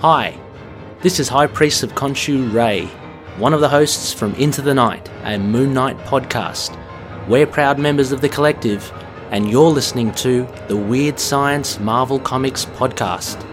Hi, this is High Priest of Khonshu Ray, one of the hosts from Into the Night, a Moon Knight podcast. We're proud members of the collective, and you're listening to the Weird Science Marvel Comics podcast.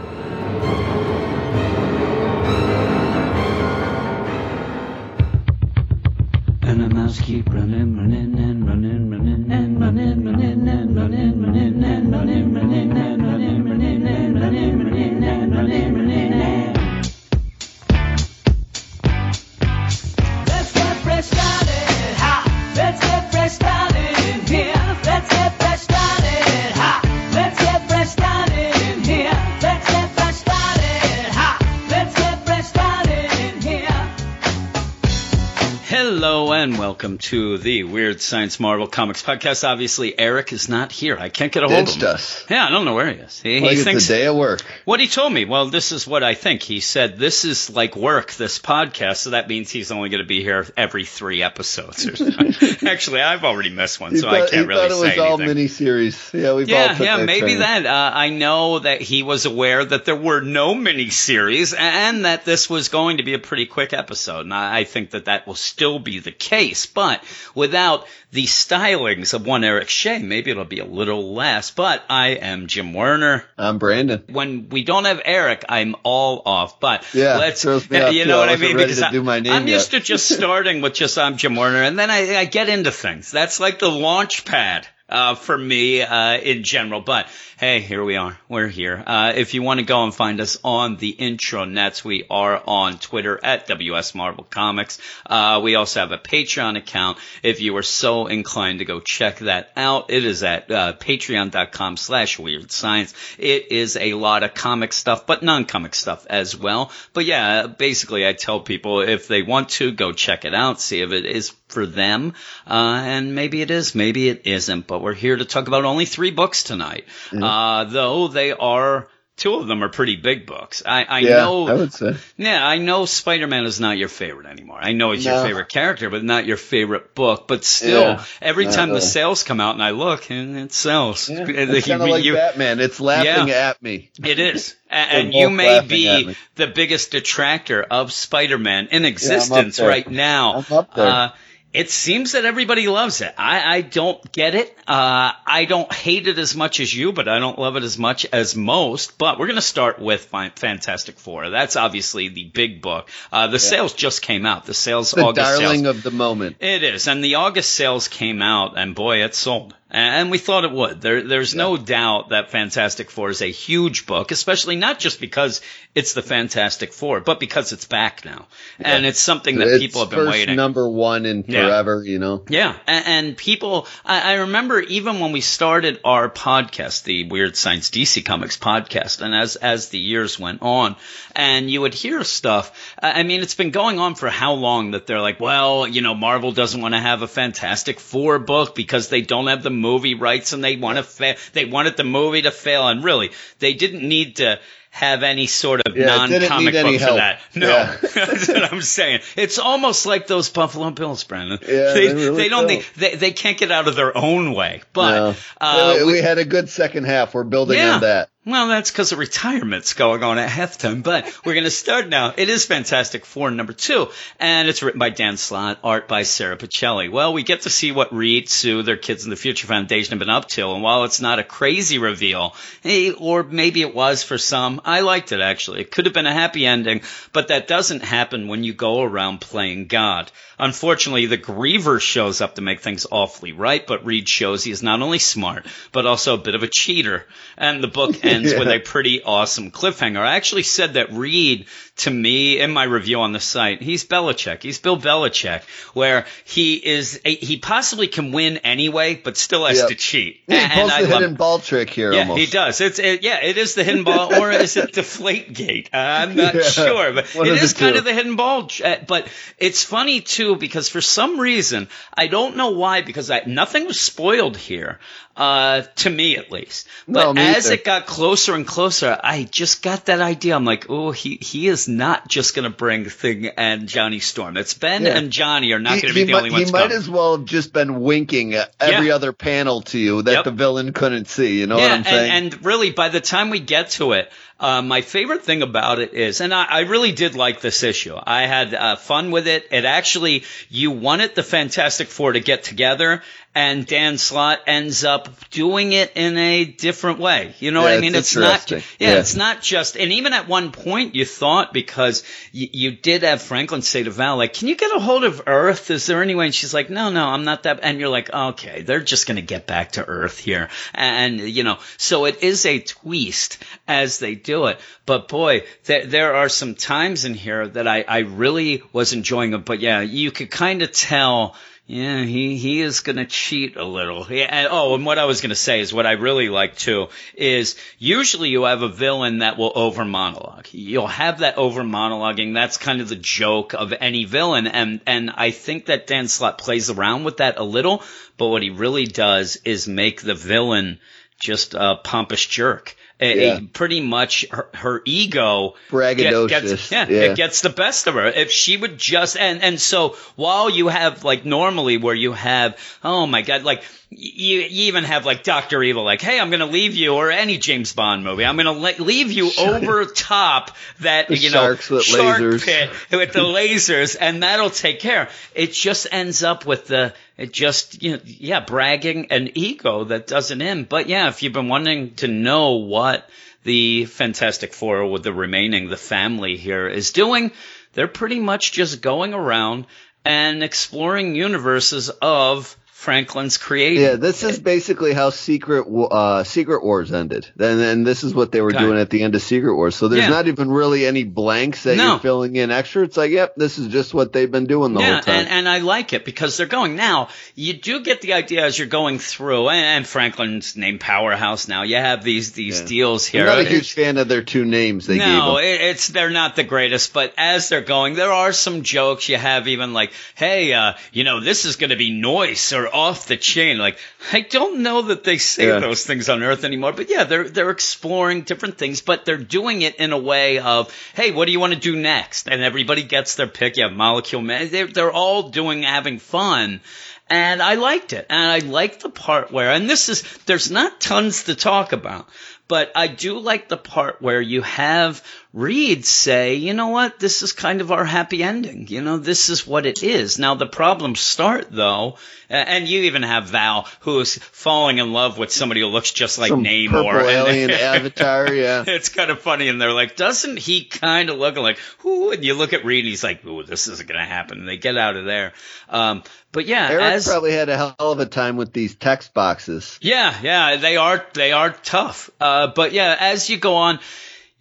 To the Weird Science Marvel Comics podcast. Obviously, Eric is not here. I can't get a hold Ditched of him. us. Yeah, I don't know where he is. He, Like he thinks a day of work. what he told me. Well, this is what I think. He said this is like work, this podcast, so that means he's only going to be here every three episodes. Or something. Actually, I've already missed one, He so thought, I can't really say thought it was all anything. miniseries. Yeah, we've all Yeah, took yeah, that maybe train. that. Uh, I know that he was aware that there were no miniseries and that this was going to be a pretty quick episode. And I, I think that that will still be the case. But without the stylings of one Eric Shea, maybe it'll be a little less. But I am Jim Werner. I'm Branden. When we don't have Eric, I'm all off. But Yeah, let's, throws me off, you know what I mean? Because I, my name I'm yet. used to just starting with just I'm Jim Werner, and then I, I get into things. That's like the launch pad. Uh, for me, uh, in general, but hey, here we are. We're here. Uh, if you want to go and find us on the intro nets, we are on Twitter at WS Marvel Comics. Uh, we also have a Patreon account. If you are so inclined to go check that out, it is at, uh, patreon.com slash weird science. It is a lot of comic stuff, but non-comic stuff as well. But yeah, basically I tell people if they want to go check it out, see if it is for them. Uh, and maybe it is, maybe it isn't, but we're here to talk about only three books tonight. Uh, though they are, two of them are pretty big books. I, I yeah, know, I would say. yeah, I know Spider-Man is not your favorite anymore. I know he's your favorite character, but not your favorite book. But still, Yeah, every time the sales come out and I look, and it sells. Yeah, it's kind of like you- Batman. It's laughing Yeah. at me. it is. And you may be the biggest detractor of Spider-Man in existence right now. I'm up there. Uh, it seems that everybody loves it. I, I don't get it. Uh, I don't hate it as much as you, but I don't love it as much as most. But we're going to start with Fantastic Four. That's obviously the big book. Uh, the sales just came out. The sales, The August sales. darling of the moment. It is, and the August sales came out, and boy, it sold. And we thought it would. There, there's no doubt that Fantastic Four is a huge book, especially not just because it's the Fantastic Four, but because it's back now, and it's something that it's people have been first waiting. number one in Yeah. forever, you know. Yeah, and, and people, I, I remember even when we started our podcast, the Weird Science DC Comics podcast, and as as the years went on, and you would hear stuff. I I mean, it's been going on for how long that they're like, well, you know, Marvel doesn't want to have a Fantastic Four book because they don't have the movie rights, and they want to fa- they wanted the movie to fail, and really, they didn't need to. Have any sort of Yeah, non-comic book for that? No, Yeah. that's what I'm saying. It's almost like those Buffalo Bills, Branden. Yeah, they, they really don't. don't. They, they they can't get out of their own way. But No. uh, we, we- we had a good second half. We're building Yeah. on that. Well, that's because of retirement's going on at halftime. But we're going to start now. It is Fantastic Four number two, and it's written by Dan Slott, art by Sara Pichelli. Well, we get to see what Reed, Sue, their Kids in the Future Foundation have been up to, and while it's not a crazy reveal, hey, or maybe it was for some, I liked it actually. It could have been a happy ending, but that doesn't happen when you go around playing God. Unfortunately, the Griever shows up to make things awfully right, but Reed shows he is not only smart, but also a bit of a cheater. And the book ends with Yeah. a pretty awesome cliffhanger. I actually said that Reed, to me, in my review on the site, he's Belichick. He's Bill Belichick, where he is, a, he possibly can win anyway, but still has Yep. to cheat. He And pulls I the love hidden ball trick here yeah, almost. he does. It's it, yeah, it is the hidden ball, or is it deflate gate? Uh, I'm not Yeah, sure, but one it is kind two. of the hidden ball. uh, But it's funny too because for some reason I don't know why because I, nothing was spoiled here, uh, to me at least. But No, as either. it got closer closer and closer, I just got that idea. I'm like, oh, he he is not just going to bring Thing and Johnny Storm. It's Ben Yeah. and Johnny are not going to be the might, only he might coming. as well have just been winking at every Yeah. other panel to you that Yep. the villain couldn't see. You know yeah, what I'm saying? And, and really, by the time we get to it, uh, my favorite thing about it is, and I, I really did like this issue. I had uh, fun with it. It actually, you wanted the Fantastic Four to get together, and Dan Slott ends up doing it in a different way. You know what I mean? it's not, yeah, Yeah. it's not just, and even at one point you thought because you, you did have Franklin say to Val, like, can you get a hold of Earth? Is there any way? And she's like, no, no, I'm not that. And you're like, okay, they're just going to get back to Earth here. And, you know, so it is a twist as they do it. But boy, there, there are some times in here that I, I really was enjoying it. But yeah, you could kind of tell. Yeah, he, he is going to cheat a little. Yeah, and, oh, and what I was going to say is what I really like too is usually you have a villain that will over monologue. You'll have that over monologuing. That's kind of the joke of any villain. And, and I think that Dan Slott plays around with that a little, but what he really does is make the villain just a pompous jerk. A- Yeah. pretty much her, her ego Braggadocious, gets, yeah, yeah. it gets the best of her. If she would just and and so while you have like normally where you have oh my god like you, you even have like Doctor Evil like hey I'm gonna leave you or any James Bond movie I'm gonna le- leave you over top that The you know sharks with shark lasers. pit with the lasers and that'll take care. It just ends up with the it just you know yeah bragging and ego that doesn't end. But yeah, if you've been wanting to know what the Fantastic Four with the remaining the family here is doing, they're pretty much just going around and exploring universes of Franklin's creating. Yeah, this is basically how Secret uh, Secret Wars ended. And then this is what they were doing at the end of Secret Wars. So there's Yeah. not even really any blanks that No. you're filling in extra. It's like, yep, this is just what they've been doing the yeah, whole time. and, and I like it because they're going now. You do get the idea as you're going through, and, and Franklin's named Powerhouse. Now you have these these Yeah. deals here. I'm not a It's- huge fan of their two names they no, gave it, it's they're not the greatest, but as they're going, there are some jokes. You have even like, "Hey, uh, you know, this is going to be noise or off the chain." Like, I don't know that they say Yeah. those things on Earth anymore, but yeah, they're they're exploring different things, but they're doing it in a way of, "Hey, what do you want to do next?" And everybody gets their pick. You have Molecule Man. They're they're all doing having fun. And I liked it. And I liked the part where, and this is, there's not tons to talk about, but I do like the part where you have Reed say, you know what, this is kind of our happy ending. You know, this is what it is. Now the problems start though, and you even have Val who's falling in love with somebody who looks just like Some Namor. purple alien avatar, yeah. it's kind of funny, and they're like, doesn't he kind of look like, whoo, and you look at Reed, and he's like, ooh, this isn't going to happen. And they get out of there. Um, but yeah, Eric as, probably had a hell of a time with these text boxes. yeah, yeah, they are, they are tough. Uh, but yeah, as you go on,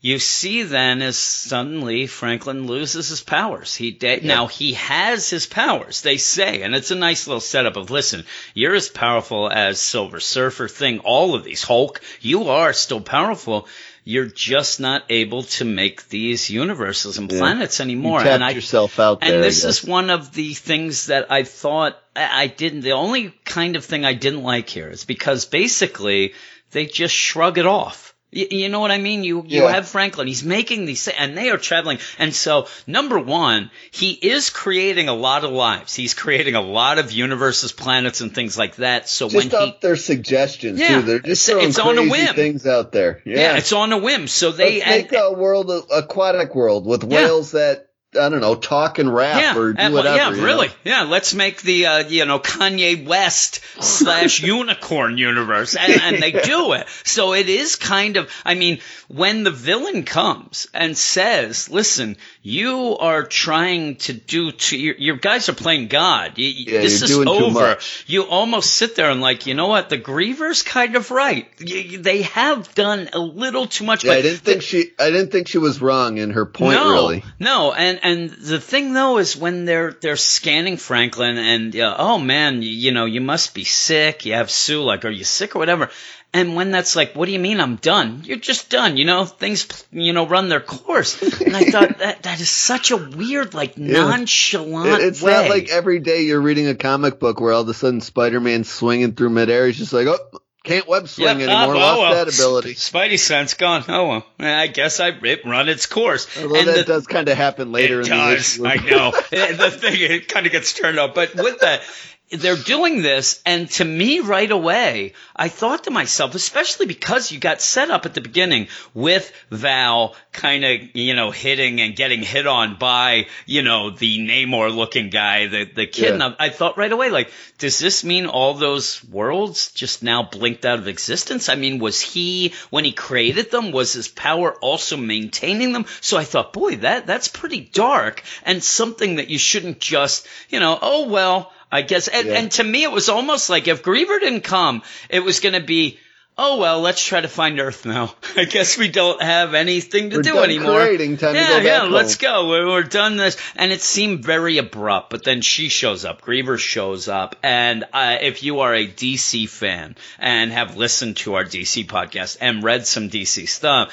you see then as suddenly Franklin loses his powers. He de- now he has his powers. They say, and it's a nice little setup of listen, you're as powerful as Silver Surfer thing, all of these Hulk. You are still powerful. You're just not able to make these universes and Yeah. planets anymore. you and I, yourself out there. and this is one of the things that I thought I didn't. The only kind of thing I didn't like here is because basically they just shrug it off. Y- You know what I mean? You you Yeah. have Franklin. He's making these, and they are traveling. And so, number one, he is creating a lot of lives. He's creating a lot of universes, planets, and things like that. So just when he, their suggestions Yeah, too. They're just it's- throwing it's on a whim. things out there. Yeah, yeah. it's on a whim. So they Let's make and- a world, aquatic world with whales that I don't know, talk and rap yeah, or do whatever. yeah, you know? really. Yeah, let's make the uh, you know Kanye West slash unicorn universe, and, and they do it. So it is kind of. I mean, when the villain comes and says, "Listen, you are trying to do to your, your guys are playing God. You, Yeah, this is over." You almost sit there and like, you know what? The Griever's kind of right. You- they have done a little too much. Yeah, I didn't think she. I didn't think she was wrong in her point. no, Really, No, and and the thing though is when they're they're scanning Franklin and uh, oh man, you, you know you must be sick. You have Sue like, are you sick or whatever? And when that's like, what do you mean I'm done? You're just done. You know things you know run their course. And I thought that that is such a weird like nonchalant It- it's way. not like every day you're reading a comic book where all of a sudden Spider-Man's swinging through midair. He's just like, oh, Can't web swing Yep, anymore. uh, Lost oh, well. that ability. Spidey sense gone. Oh well, I guess I it run its course. Although and that the- does kind of happen later it in the does. issue. I know. The thing it kind of gets turned up, but with that. They're doing this, and to me, right away, I thought to myself, especially because you got set up at the beginning with Val kind of, you know, hitting and getting hit on by, you know, the Namor looking guy, the, the kid. Yeah. And I, I thought right away, like, does this mean all those worlds just now blinked out of existence? I mean, was he, when he created them, was his power also maintaining them? So I thought, boy, that, that's pretty dark and something that you shouldn't just, you know, oh, well, I guess. And, Yeah. and to me, it was almost like if Griever didn't come, it was going to be, oh, well, let's try to find Earth now. I guess we don't have anything to We're do anymore. creating, time to yeah, yeah, home. let's go. We're, we're done this. And it seemed very abrupt, but then she shows up. Griever shows up. And uh, if you are a DC fan and have listened to our DC podcast and read some DC stuff,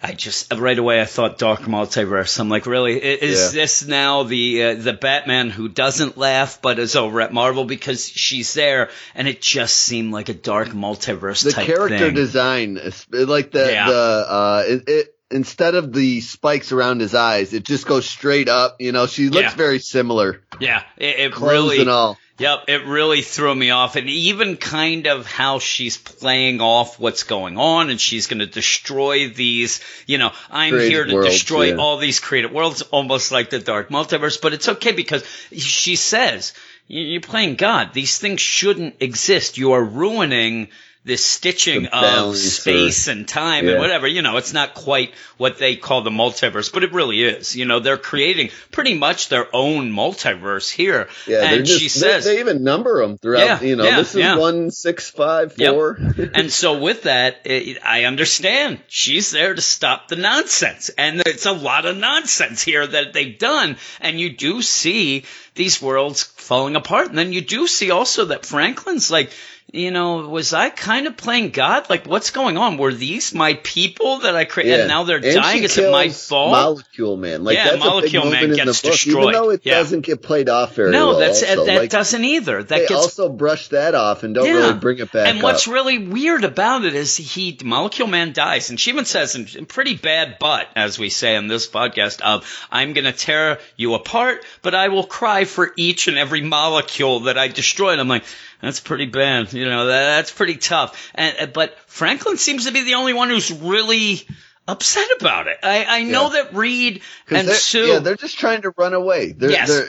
I just right away I thought Dark Multiverse. I'm like, really? Is Yeah. this now the uh, the Batman who doesn't laugh but is over at Marvel because she's there? And it just seemed like a Dark Multiverse the character thing. design, like the Yeah. the uh, it, it instead of the spikes around his eyes, it just goes straight up. You know, she looks Yeah. very similar, yeah, it, it really and all. Yep, it really threw me off. And even kind of how she's playing off what's going on and she's going to destroy these, you know, I'm Created here to worlds, destroy yeah. all these created worlds, almost like the Dark Multiverse. But it's okay because she says, you're playing God. These things shouldn't exist. You are ruining this stitching of space and time Yeah. and whatever. You know, it's not quite what they call the multiverse, but it really is. You know, they're creating pretty much their own multiverse here. Yeah, and just, she says, they, even number them throughout. Yeah, you know, yeah, this is yeah. one six five Yep. and so with that, it, I understand she's there to stop the nonsense, and it's a lot of nonsense here that they've done, and you do see these worlds falling apart, and then you do see also that Franklin's like. You know, was I kind of playing God? Like, what's going on? Were these my people that I created? And now they're And dying. Is it my fault? Molecule Man, like Yeah, that's Molecule a big Man gets the book, destroyed. even though it Yeah. doesn't get played off very no, well. that's also. that like, doesn't either. That they gets also brush that off and don't Yeah. really bring it back And what's up. really weird about it is he, Molecule Man dies, and she even says in, pretty bad butt, as we say in this podcast, of I'm gonna tear you apart, but I will cry for each and every molecule that I destroyed. I'm like, that's pretty bad, you know, that, that's pretty tough. And uh, but Franklin seems to be the only one who's really upset about it. I, I know Yeah. that Reed and they're, Sue. yeah, they're just trying to run away. They're, Yes. they're,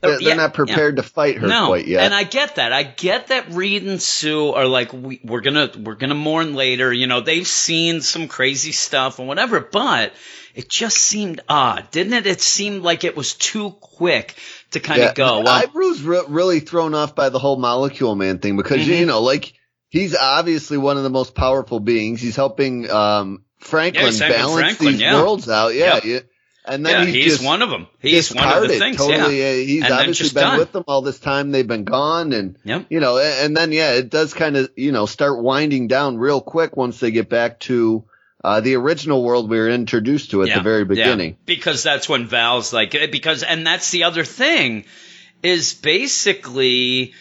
they're, Uh, they're yeah, not prepared to fight her no, quite yet. and I get that. I get that Reed and Sue are like, we, we're gonna we're gonna mourn later. You know, they've seen some crazy stuff and whatever, but it just seemed odd, didn't it? It seemed like it was too quick to kind of go. Well, I was re- really thrown off by the whole Molecule Man thing because Mhm. you know, like he's obviously one of the most powerful beings. He's helping um, Franklin he's helping balance Franklin, these yeah. worlds out. Yeah, Yep. yeah. And then he he's just one of them. He's one of the things. Totally, yeah. he's And obviously been done. with them all this time. They've been gone, and Yep. you know, and then yeah, it does kind of you know start winding down real quick once they get back to uh, the original world we were introduced to at Yeah, the very yeah. beginning. Because that's when Val's like, because, and that's the other thing is basically,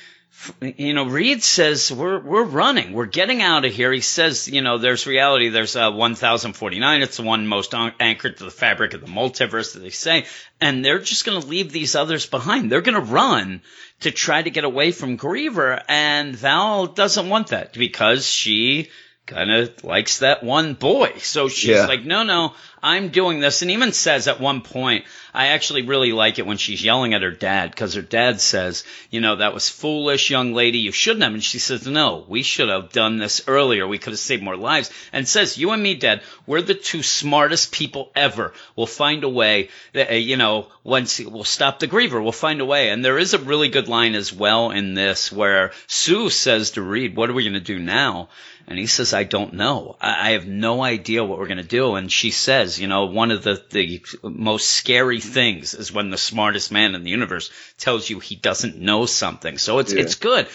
you know, Reed says we're, we're running, we're getting out of here. He says, you know, there's reality. There's uh, 1049. It's the one most an- anchored to the fabric of the multiverse that they say. And they're just going to leave these others behind. They're going to run to try to get away from Griever. And Val doesn't want that because she kind of likes that one boy. So she's Yeah. like, no, no, I'm doing this. And even says at one point, I actually really like it when she's yelling at her dad because her dad says, you know, that was foolish, young lady. You shouldn't have. And she says, no, we should have done this earlier. We could have saved more lives. And says, you and me, dad, we're the two smartest people ever. We'll find a way that, uh, you know, once we'll stop the griever, we'll find a way. And there is a really good line as well in this where Sue says to Reed, what are we going to do now? And he says, I don't know. I, I have no idea what we're going to do. And she says, you know, one of the, the most scary things is when the smartest man in the universe tells you he doesn't know something. So it's, Yeah. it's good.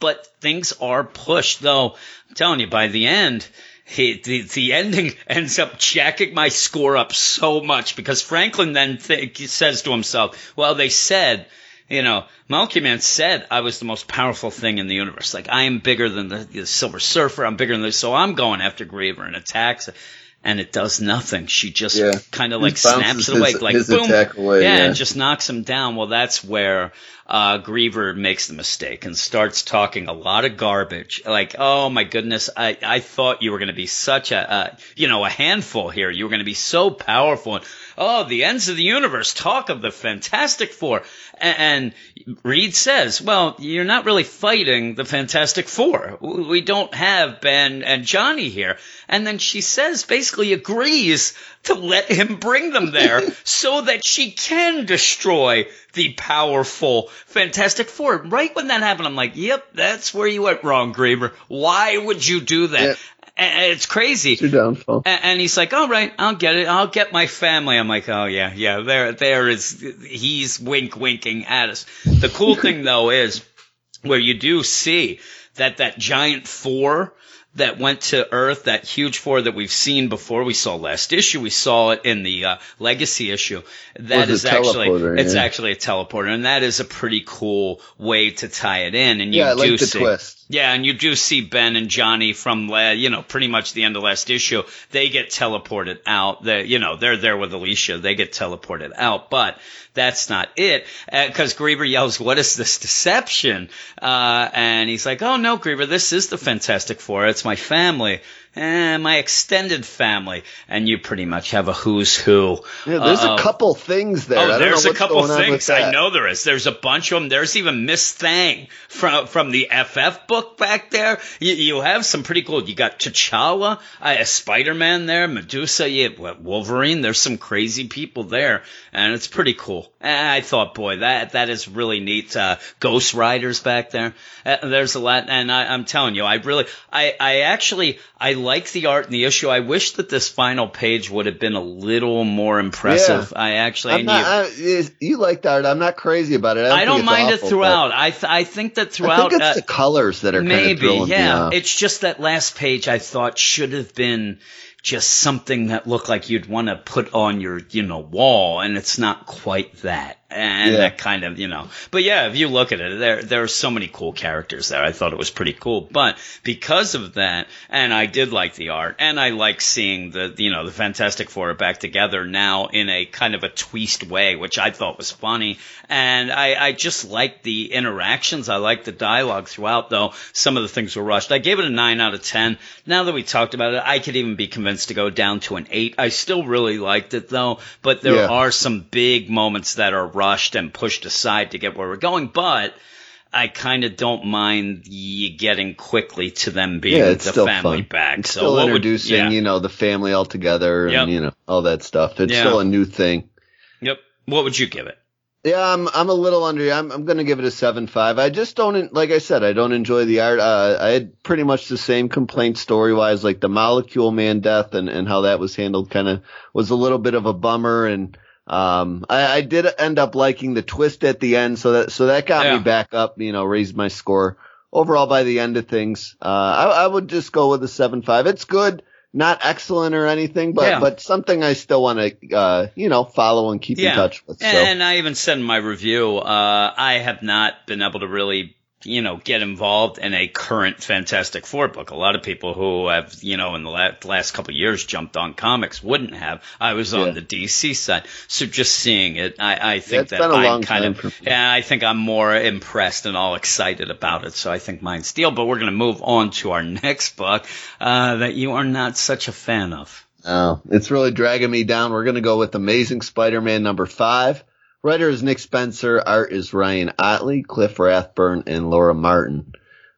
But things are pushed though. I'm telling you, by the end, he, the, the ending ends up jacking my score up so much because Franklin then th- says to himself, well, they said, you know, Monkey Man said I was the most powerful thing in the universe. Like I am bigger than the, the Silver Surfer. I'm bigger than this. So I'm going after Griever and attacks. And it does nothing. She just Yeah. kind of like snaps it away, his- like his boom, away, yeah, yeah. and just knocks him down. Well, that's where uh, Griever makes the mistake and starts talking a lot of garbage. Like, oh my goodness, I, I thought you were going to be such a, uh, you know, a handful here. You were going to be so powerful. Oh, the ends of the universe talk of the Fantastic Four. And, and Reed says, well, you're not really fighting the Fantastic Four. We don't have Ben and Johnny here. And then she says, basically agrees to let him bring them there so that she can destroy the powerful Fantastic Four. Right when that happened, I'm like, yep, that's where you went wrong, Griever. Why would you do that? And it's crazy. It's your downfall. And he's like, all right, I'll get it. I'll get my family. I'm like, oh yeah, yeah, there, there is, he's wink winking at us. The cool thing though is where you do see that that giant four that went to Earth, that huge four that we've seen before. We saw last issue. We saw it in the uh, Legacy issue. That is actually, teleporter, it's yeah. actually a teleporter, and that is a pretty cool way to tie it in. And you Yeah, I do like the see, twist. Yeah, and you do see Ben and Johnny from, you know, pretty much the end of last issue. They get teleported out. They, you know, they're there with Alicia. They get teleported out, but that's not it. Because Griever yells, "What is this deception?" Uh, and he's like, "Oh no, Griever, this is the Fantastic Four. It's my family." Eh, my extended family, and you pretty much have a who's who. Yeah, there's uh, a couple things there. I Oh, don't there's know a couple going on with things. I know there is. There's a bunch of them. There's even Miss Thing from from the FF book back there. You, you have some pretty cool. You got T'Challa, uh, Spider-Man there, Medusa, yeah, Wolverine. There's some crazy people there, and it's pretty cool. And I thought, boy, that that is really neat. Uh, Ghost Riders back there. Uh, there's a lot, and I, I'm telling you, I really, I, I actually, I like the art in the issue. I wish that this final page would have been a little more impressive. I actually, I'm not, you- I, you like the art. I'm not crazy about it. I don't, I don't mind it throughout. I th- I think that but I throughout think it's uh, the colors that are kind of maybe yeah. It's just that last page I thought should have been just something that looked like you'd want to put on your you know wall, and it's not quite that. And Yeah. that kind of, you know, but yeah, if you look at it, there there are so many cool characters there. I thought it was pretty cool, but because of that, and I did like the art, and I like seeing the you know the Fantastic Four back together now in a kind of a twist way, which I thought was funny, and I I just like the interactions. I like the dialogue throughout, though some of the things were rushed. I gave it a nine out of ten. Now that we talked about it, I could even be convinced to go down to an eight. I still really liked it though, but there Yeah. are some big moments that are rushed and pushed aside to get where we're going, but. I kind of don't mind you getting quickly to them being yeah, the family fun. back. It's so still what would- introducing, yeah. you know, the family all together Yep. and you know all that stuff. It's Yeah. still a new thing. Yep. What would you give it? Yeah, I'm I'm a little under. I'm I'm gonna give it a seven five. I just don't like I said I don't enjoy the art. Uh, I had pretty much the same complaint story wise, like the Molecule Man death and and how that was handled kind of was a little bit of a bummer. And um, I, I did end up liking the twist at the end, so that so that got Yeah. me back up. You know, raised my score overall by the end of things. Uh, I I would just go with a seven five. It's good. Not excellent or anything, but Yeah. but something I still want to uh you know follow and keep in touch with. So. And I even said in my review, uh, I have not been able to really, you know, get involved in a current Fantastic Four book. A lot of people who have, you know, in the la- last couple of years jumped on comics wouldn't have. I was on Yeah. the DC side. So just seeing it, I, I think it's that I'm kind of, yeah, I think I'm more impressed and all excited about it. So I think mine's deal. But we're going to move on to our next book, uh, that you are not such a fan of. Oh, it's really dragging me down. We're going to go with Amazing Spider-Man number five. Writer is Nick Spencer. Art is Ryan Ottley, Cliff Rathburn, and Laura Martin.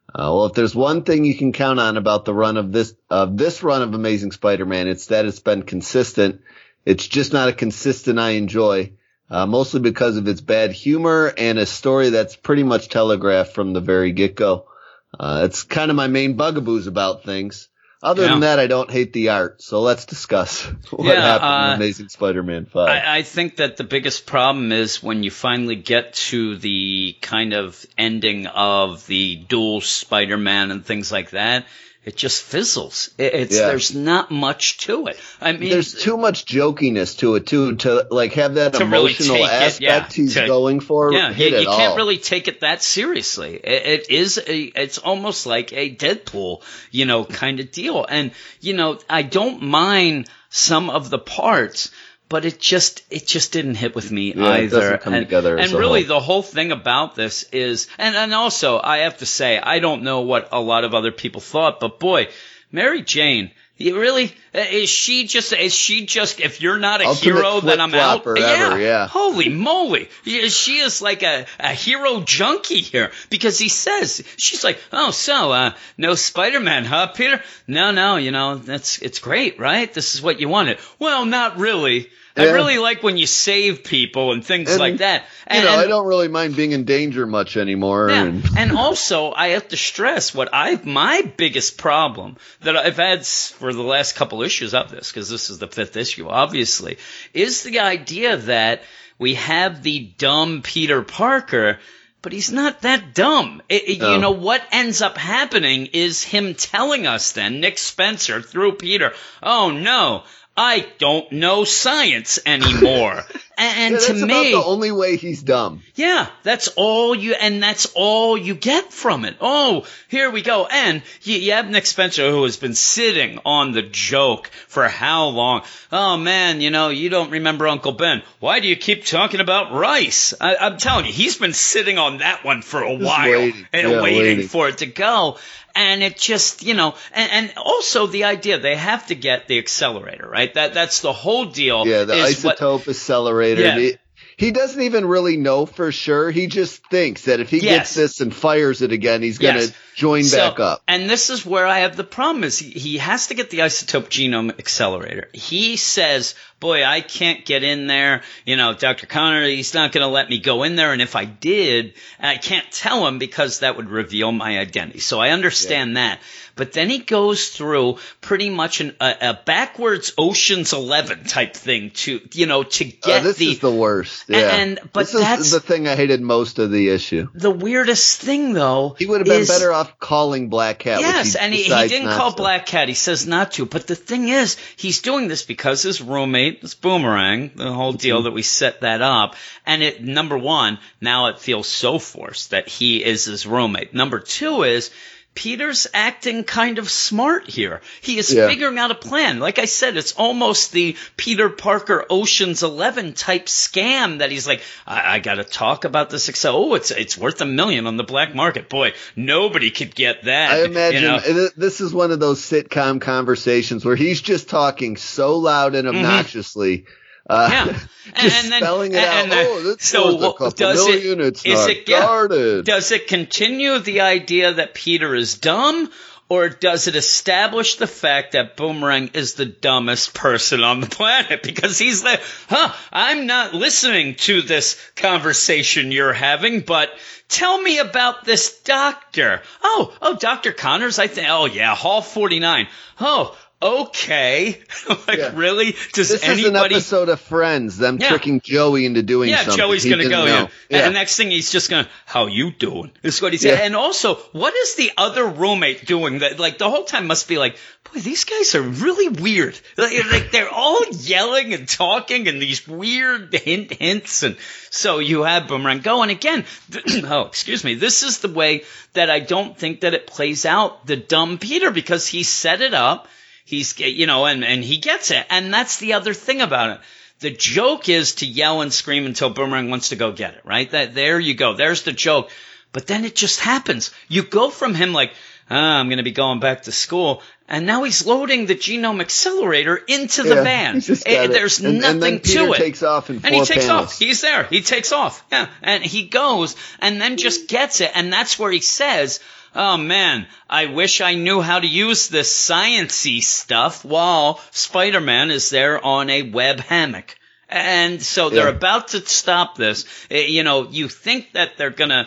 Uh, well, if there's one thing you can count on about the run of this, of this run of Amazing Spider-Man, it's that it's been consistent. It's just not a consistent I enjoy, uh, mostly because of its bad humor and a story that's pretty much telegraphed from the very get-go. Uh, it's kind of my main bugaboos about things. Other Yeah. than that, I don't hate the art. So let's discuss what Yeah, happened uh, in Amazing Spider-Man 5. I, I think that the biggest problem is when you finally get to the kind of ending of the dual Spider-Man and things like that. It just fizzles. It, it's Yeah. there's not much to it. I mean, There's too much jokiness to it too to like have that To really emotional it, aspect yeah, he's to- going for. yeah, you, you can't all. really take it that seriously. It, it is a, it's almost like a Deadpool, you know, kind of deal. And you know, I don't mind some of the parts. But it just it just didn't hit with me Yeah, it either. doesn't come and, together and really, whole. the whole thing about this is, and and also I have to say, I don't know what a lot of other people thought, but boy, Mary Jane. You really uh, is she just is she just if you're not a Ultimate hero then I'm out ever, yeah. Holy moly. She is like a, a hero junkie here because he says, she's like, oh, so, uh, no Spider-Man, huh, Peter? No, no, you know, that's, it's great, right? This is what you wanted. Well, not really. I really like when you save people and things And, like that. You know, and- I don't really mind being in danger much anymore. yeah. And and also, I have to stress what I my biggest problem that I've had for the last couple issues of this, because this is the fifth issue, obviously, is the idea that we have the dumb Peter Parker. But he's not that dumb. It- it- No. You oh. know, what ends up happening is him telling us then, Nick Spencer through Peter, oh no, I don't know science anymore. and yeah, to me, the only way he's dumb. yeah, that's all you, and that's all you get from it. Oh, here we go. And you, you have Nick Spencer who has been sitting on the joke for how long? Oh man, you know, you don't remember Uncle Ben. Why do you keep talking about rice? I, I'm telling you, he's been sitting on that one for a while waiting. and Yeah, waiting, waiting. for it to go. And it just, you know, and, and also the idea they have to get the accelerator, right? That that's the whole deal. Yeah, the is what- isotope accelerator. Yeah. He, he doesn't even really know for sure. He just thinks that if he Yes. gets this and fires it again, he's going to Yes. join So- back up. And this is where I have the problem is he, he has to get the isotope genome accelerator. He says, boy, I can't get in there. You know, Dr. Connor, he's not going to let me go in there. And if I did, I can't tell him because that would reveal my identity. So I understand that. But then he goes through pretty much an, a, a backwards Ocean's Eleven type thing to, you know, to Uh, get this the, is the worst. Yeah. and- but this is that's- the thing I hated most of the issue. the weirdest thing though. He would have been is- better off calling Black Cat. Yes, he and he, he didn't call to. Black Cat. He says not to. But the thing is, he's doing this because his roommate, this boomerang, the whole Mm-hmm. deal that we set that up. And it, number one, now it feels so forced that he is his roommate. Number two is, Peter's acting kind of smart here. He is Yeah. figuring out a plan. Like I said, it's almost the Peter Parker Ocean's Eleven type scam that he's like, I, I got to talk about this. Excel. Oh, it's it's worth a million on the black market. Boy, nobody could get that. I imagine You know? this is one of those sitcom conversations where he's just talking so loud and mm-hmm. obnoxiously. Uh. Yeah. And- and then- spelling it and out. then- oh, this so a couple does it- it's is not it- yeah. Does it continue the idea that Peter is dumb? Or does it establish the fact that Boomerang is the dumbest person on the planet? Because he's like, huh, I'm not listening to this conversation you're having, but tell me about this doctor. Oh, oh, Dr. Connors, I think, oh yeah, Hall 49. Oh, okay. like, Yeah. really? Does this is an episode of Friends, them Yeah. tricking Joey into doing that. yeah, something. Joey's he gonna go. Yeah. And the next thing he's just gonna, how you doing? This Is what he said. And also, what is the other roommate doing? That like the whole time must be like, boy, these guys are really weird. Like, like they're all yelling and talking and these weird hint hints. And so you have Boomerang go. And again, th- oh, excuse me. This is the way that I don't think that it plays out. The dumb Peter because he set it up. He's, you know, and, and he gets it. And that's the other thing about it. The joke is to yell and scream until Boomerang wants to go get it, right? That, there you go. There's the joke. But then it just happens. You go from him like, ah, I'm going to be going back to school. And now he's loading the genome accelerator into the Yeah, van. just Eh, it. there's And- and nothing then Peter to it. takes off in and he takes panels. off. He's there. He takes off. Yeah. And he goes and then just gets it. And that's where he says, Oh man, I wish I knew how to use this sciency stuff while Spider-Man is there on a web hammock. And so they're Yeah. about to stop this. Eh, You know, you think that they're gonna,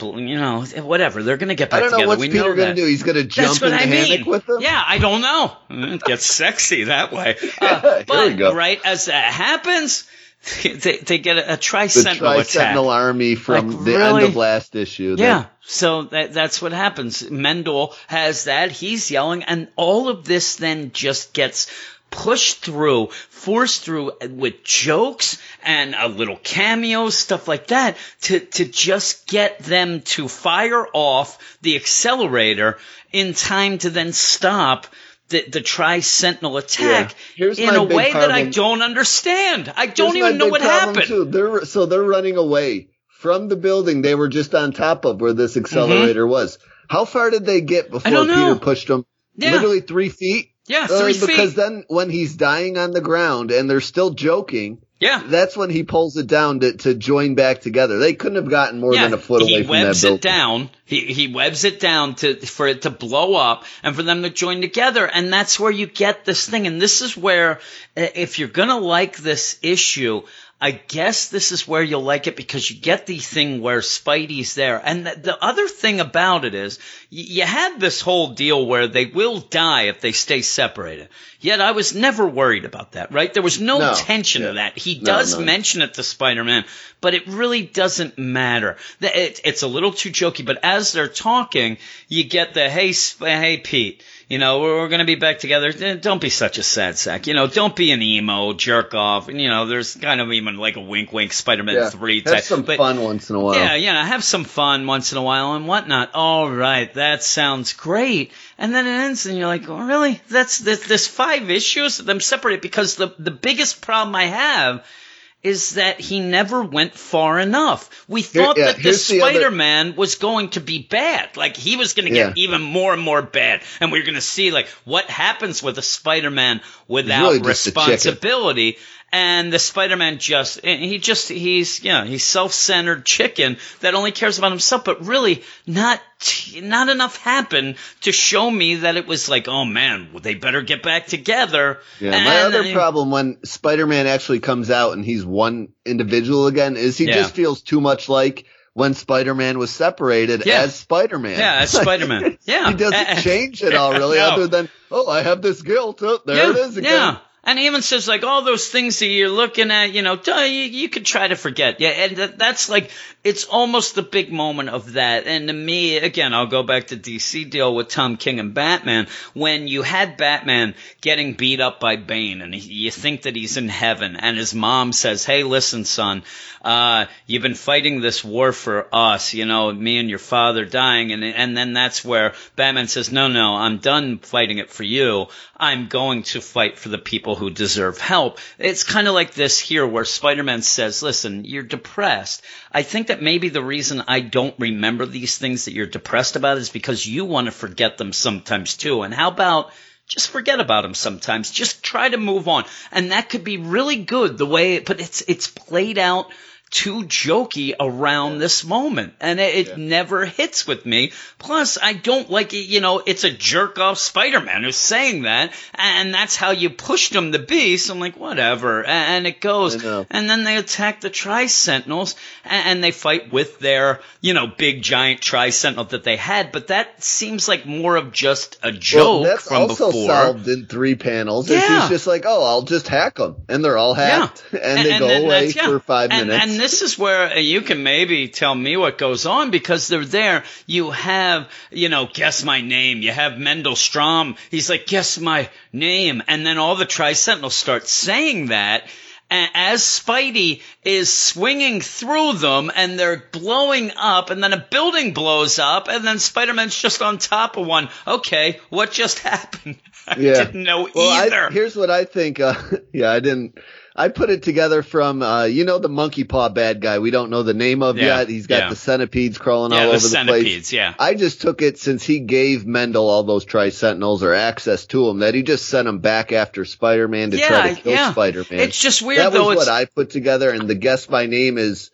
you know, whatever. They're gonna get back I don't know together. what's we Peter know gonna do. He's going to That's jump in the I mean. hammock with them. Yeah, I don't know. It gets sexy that way. Uh, but right as that happens, they, they get a, a The tri-sentinel. Tri-Sentinel Army from Like, the really? end of last issue. that- Yeah. So that that's what happens. Mendel has that. He's yelling, and all of this then just gets pushed through, forced through with jokes and a little cameos, stuff like that, to to just get them to fire off the accelerator in time to then stop. The, the tri-sentinel attack Yeah. In a way that I don't understand. I don't Here's even know what happened. Too. They're so they're running away from the building they were just on top of where this accelerator was. How far did they get before Mm-hmm. Peter pushed them? Yeah. Literally three feet. Yeah, Uh, three feet. Because then when he's dying on the ground and they're still joking, Yeah. that's when he pulls it down to, to join back together. They couldn't have gotten more than a foot away from that He webs it down. He he webs it down to for it to blow up and for them to join together, and that's where you get this thing. And this is where, uh, if you're gonna like this issue. I guess this is where you'll like it because you get the thing where Spidey's there. And the, the other thing about it is y- you had this whole deal where they will die if they stay separated. Yet I was never worried about that, right? There was no, No. tension Yeah. to that. He No, does no. mention it to Spider-Man, but it really doesn't matter. It- it's a little too jokey, but as they're talking, you get the, hey, Sp- hey, Pete, you know, we're, we're going to be back together. Don't be such a sad sack. You know, don't be an emo jerk off. You know, there's kind of even like a wink, wink Spider-Man Yeah. 3 Have type. some but, fun once in a while. yeah, yeah, have some fun once in a while and whatnot. All right, that sounds great. And then it ends, and you're like, oh, really? That's this, this five issues of them separated because the the biggest problem I have is that he never went far enough. We Here- thought yeah, that this here's the other- Spider-Man was going to be bad. Like he was going to get Yeah. even more and more bad, and we are going to see like what happens with a Spider-Man without really just a chicken. responsibility. And the Spider-Man just, he just, he's, yeah, he's self-centered chicken that only cares about himself, but really not, not enough happened to show me that it was like, oh man, they better get back together. Yeah, my And- other problem when Spider-Man actually comes out and he's one individual again is he Yeah. just feels too much like when Spider-Man was separated Yeah. as Spider-Man. Yeah, as Spider-Man. Yeah. he doesn't change at all really, no. other than oh, I have this guilt. Oh, there yeah, it is again. Yeah. And even says like all those things that you're looking at, you know, you, you could try to forget. Yeah, and that, that's like it's almost the big moment of that. And to me, again, I'll go back to DC deal with Tom King and Batman. When you had Batman getting beat up by Bane, and he, you think that he's in heaven, and his mom says, "Hey, listen, son, uh, you've been fighting this war for us. You know, me and your father dying." And and then that's where Batman says, "No, no, I'm done fighting it for you. I'm going to fight for the people who deserve help." It's kind of like this here, where Spider-Man says, "Listen, you're depressed. I think that maybe the reason I don't remember these things that you're depressed about is because you want to forget them sometimes too. And how about?" just forget about them sometimes. Just try to move on. And that could be really good the way, but it's, it's played out too jokey around this moment. And it, it never hits with me. Plus, I don't like it, you know, it's a jerk off Spider-Man who's saying that. And that's how you pushed him to be. So I'm like, whatever. And it goes. And then they attack the Tri-Sentinels and, and they fight with their, you know, big giant Tri-Sentinel that they had. But that seems like more of just a joke Well, that's from also before. solved in three panels. Yeah. He's just like, oh, I'll just hack them, and they're all hacked, and, they go away yeah. for five and, minutes. This is where uh, you can maybe tell me what goes on because they're there. You have, you know, guess my name. You have Mendel Stromm. He's like, guess my name. And then all the Tri-Sentinels start saying that. As Spidey is swinging through them and they're blowing up and then a building blows up and then Spider-Man's just on top of one. Okay, what just happened? I Yeah. didn't know Well, I- either. here's what I think. Uh, yeah, I didn't. I put it together from, uh, you know, the monkey paw bad guy. We don't know the name of Yeah, yet. He's got yeah. the centipedes crawling yeah, all the over the place. centipedes, yeah. I just took it since he gave Mendel all those Tri Sentinels or access to them that he just sent them back after Spider Man to try to kill yeah. Spider Man. It's just weird that though. was It's what I put together, and the guess by name is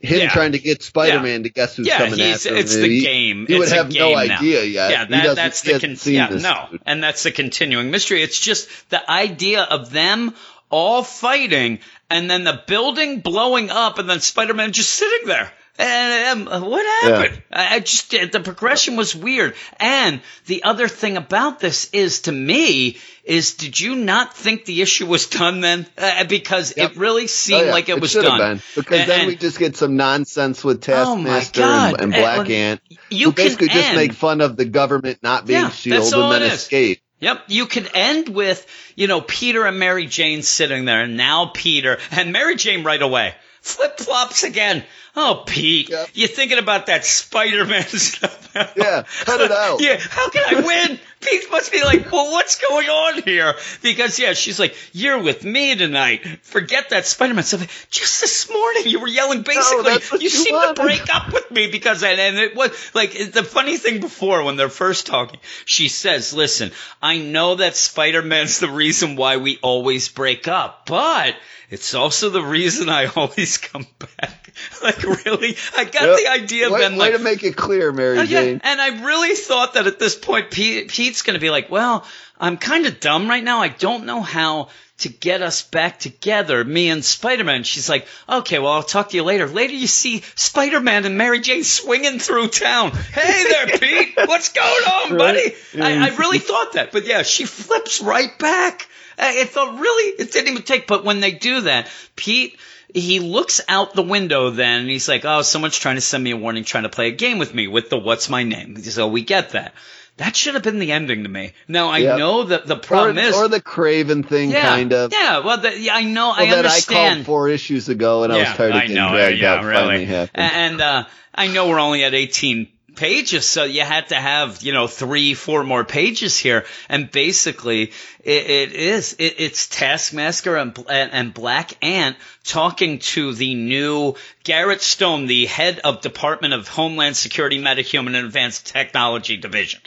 him Yeah. trying to get Spider Man to guess who's yeah, coming after it's him. the He- game. He would it's have no now. idea yet. Yeah, He that, that's he the con- yeah, no, dude. and that's the continuing mystery. It's just the idea of them all fighting and then the building blowing up and then Spider-Man just sitting there. And um, what happened? I I just the progression was weird. And the other thing about this is, to me, is did you not think the issue was done then? Uh, because Yep. it really Oh, seemed yeah, like it, was should have done. been. Because And- then we just get some nonsense with Oh Taskmaster God. and, and And- Black well, Ant. you who basically just make fun of the government not being Yeah, shielded and then it escape. Yep, you could end with, you know, Peter and Mary Jane sitting there, and now Peter and Mary Jane right away. Flip flops again. Oh, Pete, Yep. you thinking about that Spider Man stuff? Yeah, cut it out. yeah, how can I win? Pete must be like, well, what's going on here? Because, yeah, she's like, you're with me tonight. Forget that Spider Man stuff. Just this morning, you were yelling basically, what you you seem wanted. to break up with me because, and, and it was like the funny thing before when they're first talking, she says, listen, I know that Spider Man's the reason why we always break up, but it's also the reason I always come back. like, really? I got Yep. the idea way, then, way like, to make it clear, Mary oh, yeah, Jane. and I really thought that at this point, Pete, Pete's going to be like, well, I'm kind of dumb right now. I don't know how to get us back together, me and Spider-Man. She's like, okay, well, I'll talk to you later. Later you see Spider-Man and Mary Jane swinging through town. Hey there, Pete. What's going on, buddy? Right. I, I really thought that. But yeah, she flips right back. I I thought really, it didn't even take, but when they do that, Pete, he looks out the window then and he's like, oh, someone's trying to send me a warning, trying to play a game with me with the what's my name. So we get that. That should have been the ending to me. Now I Yep. know that the Or, problem is, or the Kraven thing, yeah, kind of. yeah. Well, the, yeah, I know, Well, I that I understand. called four issues ago, and I was tired of I getting know, dragged yeah, out. really. Finally happened. And uh, I know we're only at 18 pages, so you had to have you know three, four more pages here. And basically, it, it is it, it's Taskmaster and, and and Black Ant talking to the new Garrett Stone, the head of Department of Homeland Security, Metahuman, and Advanced Technology Division.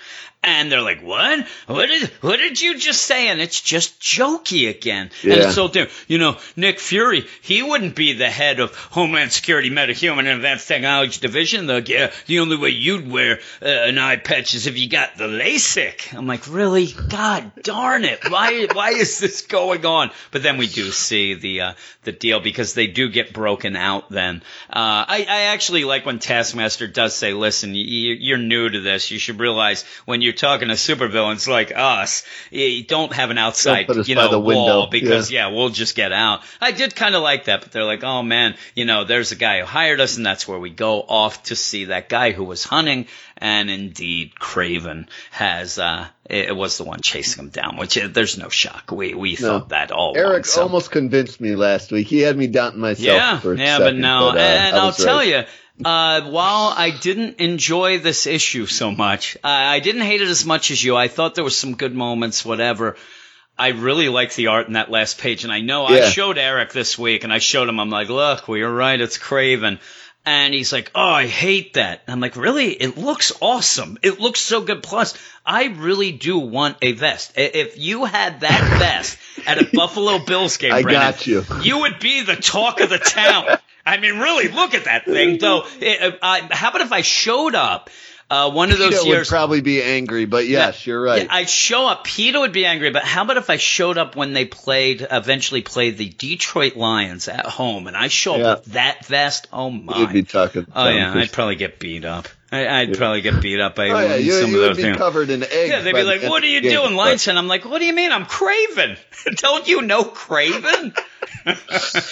And they're like, "What? What did what did you just say?" And it's just jokey again. And it's so different. You know, Nick Fury, he wouldn't be the head of Homeland Security, Metahuman, and Advanced Technology Division. The yeah, the only way you'd wear uh, an eye patch is if you got the LASIK. I'm like, really? God darn it! Why why is this going on? But then we do see the uh, the deal because they do get broken out. Then uh, I I actually like when Taskmaster does say, "Listen, you, you're new to this. You should realize when you're talking to supervillains like us, you don't have an outside you know wall because yeah, we'll just get out. I did kind of like that, but they're like, oh man, you know, there's a guy who hired us, and that's where we go off to see that guy who was hunting, and indeed, Kraven has uh, it, was the one chasing him down, which uh, there's no shock. We we No. thought that all. Eric along, so. almost convinced me last week. He had me doubting myself. Yeah, for a yeah, second, but no, uh, and I'll was tell you. Uh, while I didn't enjoy this issue so much, uh, I didn't hate it as much as you. I thought there was some good moments, whatever. I really liked the art in that last page, and I know I showed Eric this week, and I showed him. I'm like, look, we're right. It's Kraven. And he's like, oh, I hate that. I'm like, really? It looks awesome. It looks so good. Plus, I really do want a vest. If you had that vest at a Buffalo Bills game, I Branden, got you. you would be the talk of the town. I mean, really, look at that thing, though. It, uh, how about if I showed up uh, one of those would years? probably be angry, but yes, you're right. Yeah, I'd show up. Peter would be angry, but how about if I showed up when they played, eventually played the Detroit Lions at home, and I show up Yeah. with that vest? Oh my! You'd be talking. oh yeah, I'd probably get beat up. I, I'd probably get beat up by Oh yeah, you, some you of would those be things. covered in eggs. Yeah, they'd be like, "What are you doing, but- Lineston?" I'm like, "What do you mean? I'm Kraven. Don't you know Kraven?"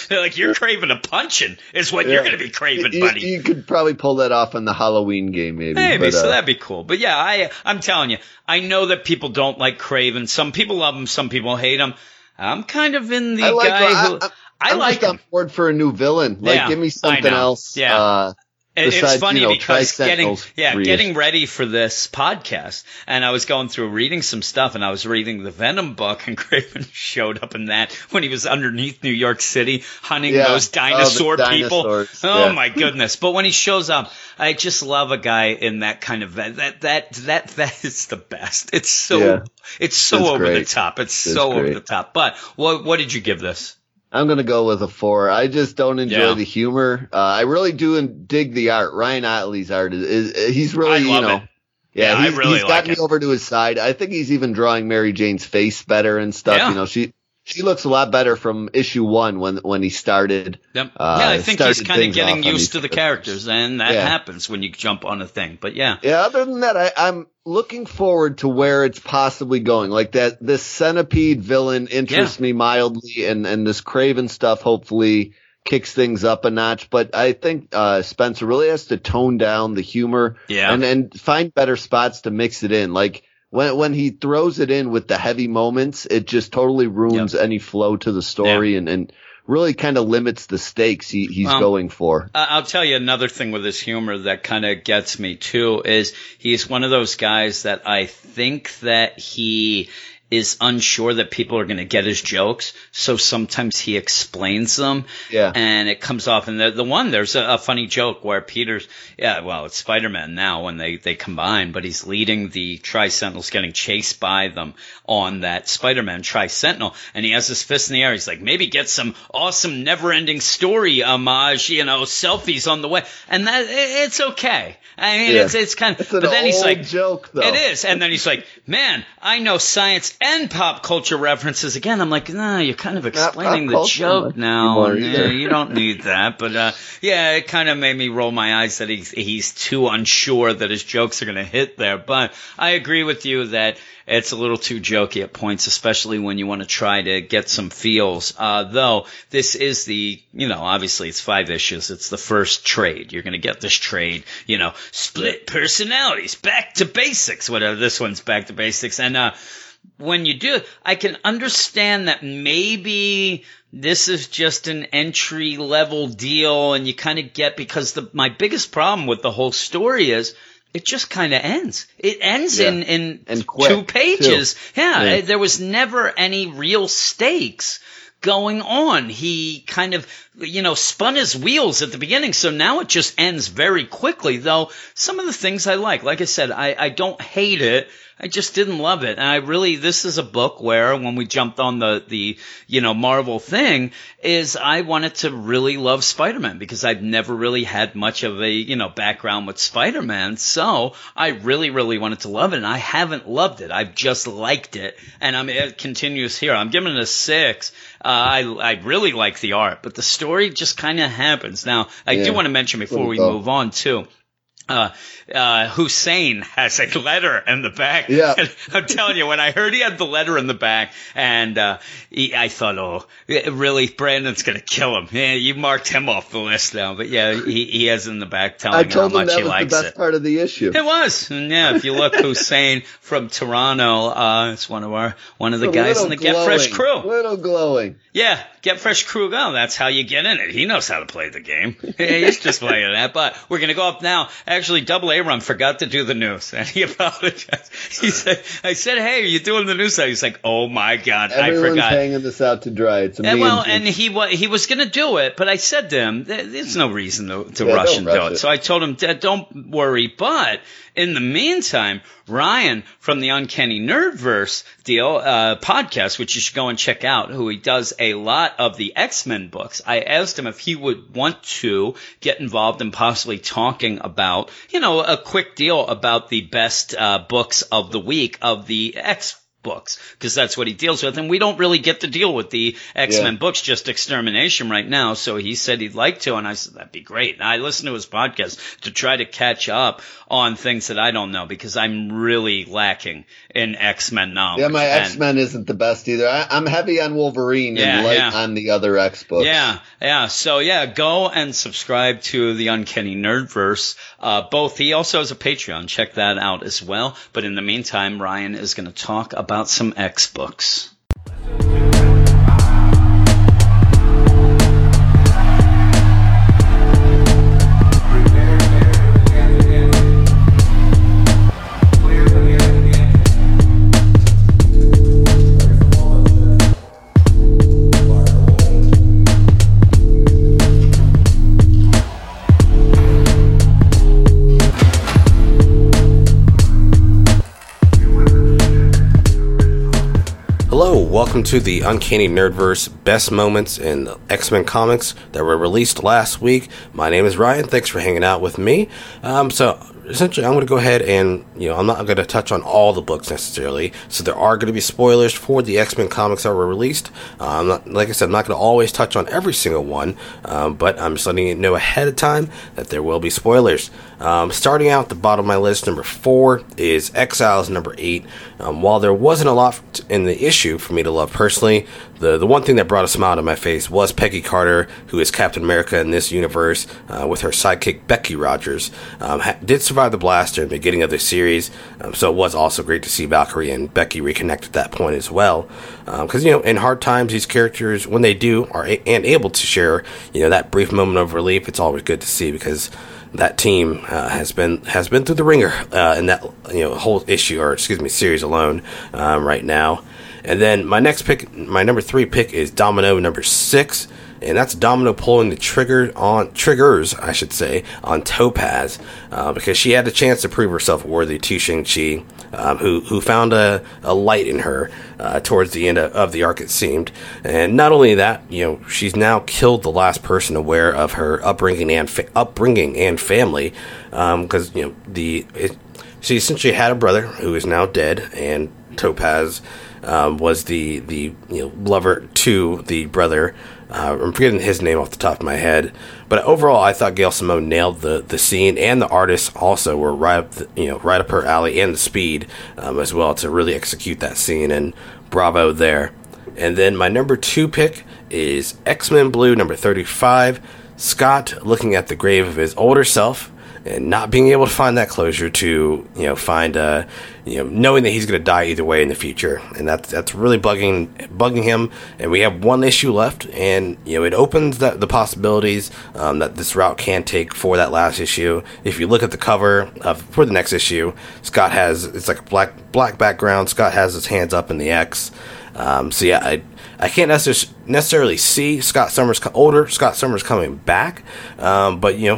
They're like, "You're Craven a punching is what you're going to be Craven, You, buddy." you could probably pull that off in the Halloween game, maybe. Maybe but, so uh, that'd be cool. But yeah, I I'm telling you, I know that people don't like Kraven. Some people love him, some people hate him. I'm kind of in the I like. guy I, who I, I I'm like just on him. board for a new villain. Like, Yeah, give me something else. Yeah. Uh, It- it's funny you know, because getting yeah getting ready for this podcast, and I was going through reading some stuff, and I was reading the Venom book, and Kraven showed up in that when he was underneath New York City hunting Yeah. those Oh, dinosaur people. dinosaurs. Oh Yeah. my goodness! But when he shows up, I just love a guy in that kind of that that that that, that is the best. It's so Yeah. it's so It's over the top. It's It's so over the top. But what what did you give this? I'm gonna go with a four. I just don't enjoy Yeah. the humor. Uh, I really do dig the art. Ryan Ottley's art is, is he's really you know. it. Yeah, Yeah, he's, really he's like got me it. over to his side. I think he's even drawing Mary Jane's face better and stuff. Yeah. You know, she she looks a lot better from issue one when when he started. Yep. uh, yeah, I think he's kind of getting used to the characters. characters, and that Yeah. happens when you jump on a thing. But yeah, Yeah, other than that, I, I'm looking forward to where it's possibly going. Like that, this centipede villain interests me mildly, and and this Kraven stuff hopefully kicks things up a notch. But I think uh, Spencer really has to tone down the humor, Yeah. and and find better spots to mix it in. Like when when he throws it in with the heavy moments, it just totally ruins any flow to the story, and and really kind of limits the stakes he, he's Um, going for. I'll tell you another thing with his humor that kind of gets me too is he's one of those guys that I think that he is unsure that people are going to get his jokes, so sometimes he explains them, Yeah. and it comes off. And the the one there's a, a funny joke where Peter's yeah, well, it's Spider Man now when they they combine, but he's leading the Tri Sentinels, getting chased by them on that Spider Man Tri Sentinel, and he has his fist in the air. He's like, maybe get some awesome never ending story homage, you know, selfies on the way, and that it- it's okay. I mean, Yeah. it's it's kind of, but then he's like, joke, though. It is, and then he's like, man, I know science and pop culture references again. I'm like, no, you're kind of explaining the joke now. Yeah, you don't need that, but uh, yeah, it kind of made me roll my eyes that he's he's too unsure that his jokes are going to hit there. But I agree with you that it's a little too jokey at points, especially when you want to try to get some feels. Uh, though this is the, you know, obviously it's five issues. It's the first trade. You're going to get this trade, you know, split personalities, back to basics, whatever. This one's back to basics. And, uh, when you do, I can understand that maybe this is just an entry level deal and you kind of get because the, my biggest problem with the whole story is it just kind of ends. It ends Yeah. in, in quick, two pages. Yeah, Yeah. there was never any real stakes going on. He kind of, you know, spun his wheels at the beginning. So now it just ends very quickly, though some of the things I like, like I said, I, I don't hate it. I just didn't love it. And I really, this is a book where when we jumped on the, the, you know, Marvel thing is I wanted to really love Spider-Man because I've never really had much of a, you know, background with Spider-Man. So I really, really wanted to love it and I haven't loved it. I've just liked it and I'm, it continues here. I'm giving it a six. Uh, I, I really like the art, but the story just kind of happens. Now, I Yeah. do want to mention before we move on too. Uh, uh, Hussein has a letter in the back. Yeah. And I'm telling you, when I heard he had the letter in the back, and uh, he, I thought, oh, really, Branden's gonna kill him. Yeah, you marked him off the list now, but yeah, he, he has in the back telling I how told him much that he was the best it. part of the issue. It was, and yeah. If you look, Hussein from Toronto, uh, it's one of our one of the A guys in the Get Fresh crew. Little glowing. Yeah, Get Fresh Crew Go. That's how you get in it. He knows how to play the game. He's just playing that. But we're going to go up now. Actually, Double A Run forgot to do the news. And he apologized. He said, I said, hey, are you doing the news? He's like, oh my God, I Everyone's forgot. hanging this out to dry. It's And well, and he wa- he was going to do it, but I said to him, "There's no reason to, to Yeah, rush and rush do it." it. So I told him, don't worry." But in the meantime, Ryan from the Uncanny Nerdverse deal uh, podcast, which you should go and check out, who he does a lot of the X Men books. I asked him if he would want to get involved in possibly talking about, you know, a quick deal about the best uh, books of the week of the X books because that's what he deals with and we don't really get to deal with the x-men Yeah. books just extermination right now so he said he'd like to and i said that'd be great and i listened to his podcast to try to catch up on things that i don't know because i'm really lacking in x-men knowledge yeah, my X Men isn't the best either. I, I'm heavy on Wolverine Yeah, and light yeah. on the other X books. Yeah, yeah. So yeah, go and subscribe to the Uncanny Nerdverse. Uh, both. He also has a Patreon. Check that out as well. But in the meantime, Ryan is going to talk about some X books. Welcome to the Uncanny Nerdverse Best Moments in X Men comics that were released last week. My name is Ryan. Thanks for hanging out with me. Um, so, essentially, I'm going to go ahead and, you know, I'm not going to touch on all the books necessarily. So there are going to be spoilers for the X Men comics that were released. Uh, I'm not, like I said, I'm not going to always touch on every single one, um, but I'm just letting you know ahead of time that there will be spoilers. Um, starting out at the bottom of my list, number four is Exiles, number eight. Um, while there wasn't a lot in the issue for me to love personally, the the one thing that brought a smile to my face was Peggy Carter, who is Captain America in this universe, uh, with her sidekick Becky Rogers. Um, ha- did survive the blaster in the beginning of the series, um, so it was also great to see Valkyrie and Becky reconnect at that point as well. Because you know, in hard times, these characters, when they do are a- and able to share, you know, that brief moment of relief, it's always good to see because that team uh, has been has been through the ringer uh, in that you know whole issue or excuse me series alone um, right now. And then my next pick, my number three pick is Domino number six, and that's Domino pulling the trigger on triggers, I should say, on Topaz uh, because she had the chance to prove herself worthy to Shang Chi, um, who who found a, a light in her uh, towards the end of, of the arc. It seemed, and not only that, you know, she's now killed the last person aware of her upbringing and fa- upbringing and family, because you know the it, she essentially had a brother who is now dead, and Topaz um, was the the you know lover to the brother. Uh, I'm forgetting his name off the top of my head, but overall, I thought Gail Simone nailed the, the scene, and the artists also were right up the, you know right up her alley, and the speed um, as well to really execute that scene. And bravo there. And then my number two pick is X Men Blue number 35. Scott looking at the grave of his older self and not being able to find that closure to you know find uh you know knowing that he's going to die either way in the future. And that's that's really bugging bugging him. And we have one issue left and you know it opens that the possibilities um, that this route can take for that last issue. If you look at the cover of for the next issue Scott has it's like a black black background. Scott has his hands up in the X. Um, so yeah I I can't necess- necessarily see Scott Summers older Scott Summers coming back, um, but you know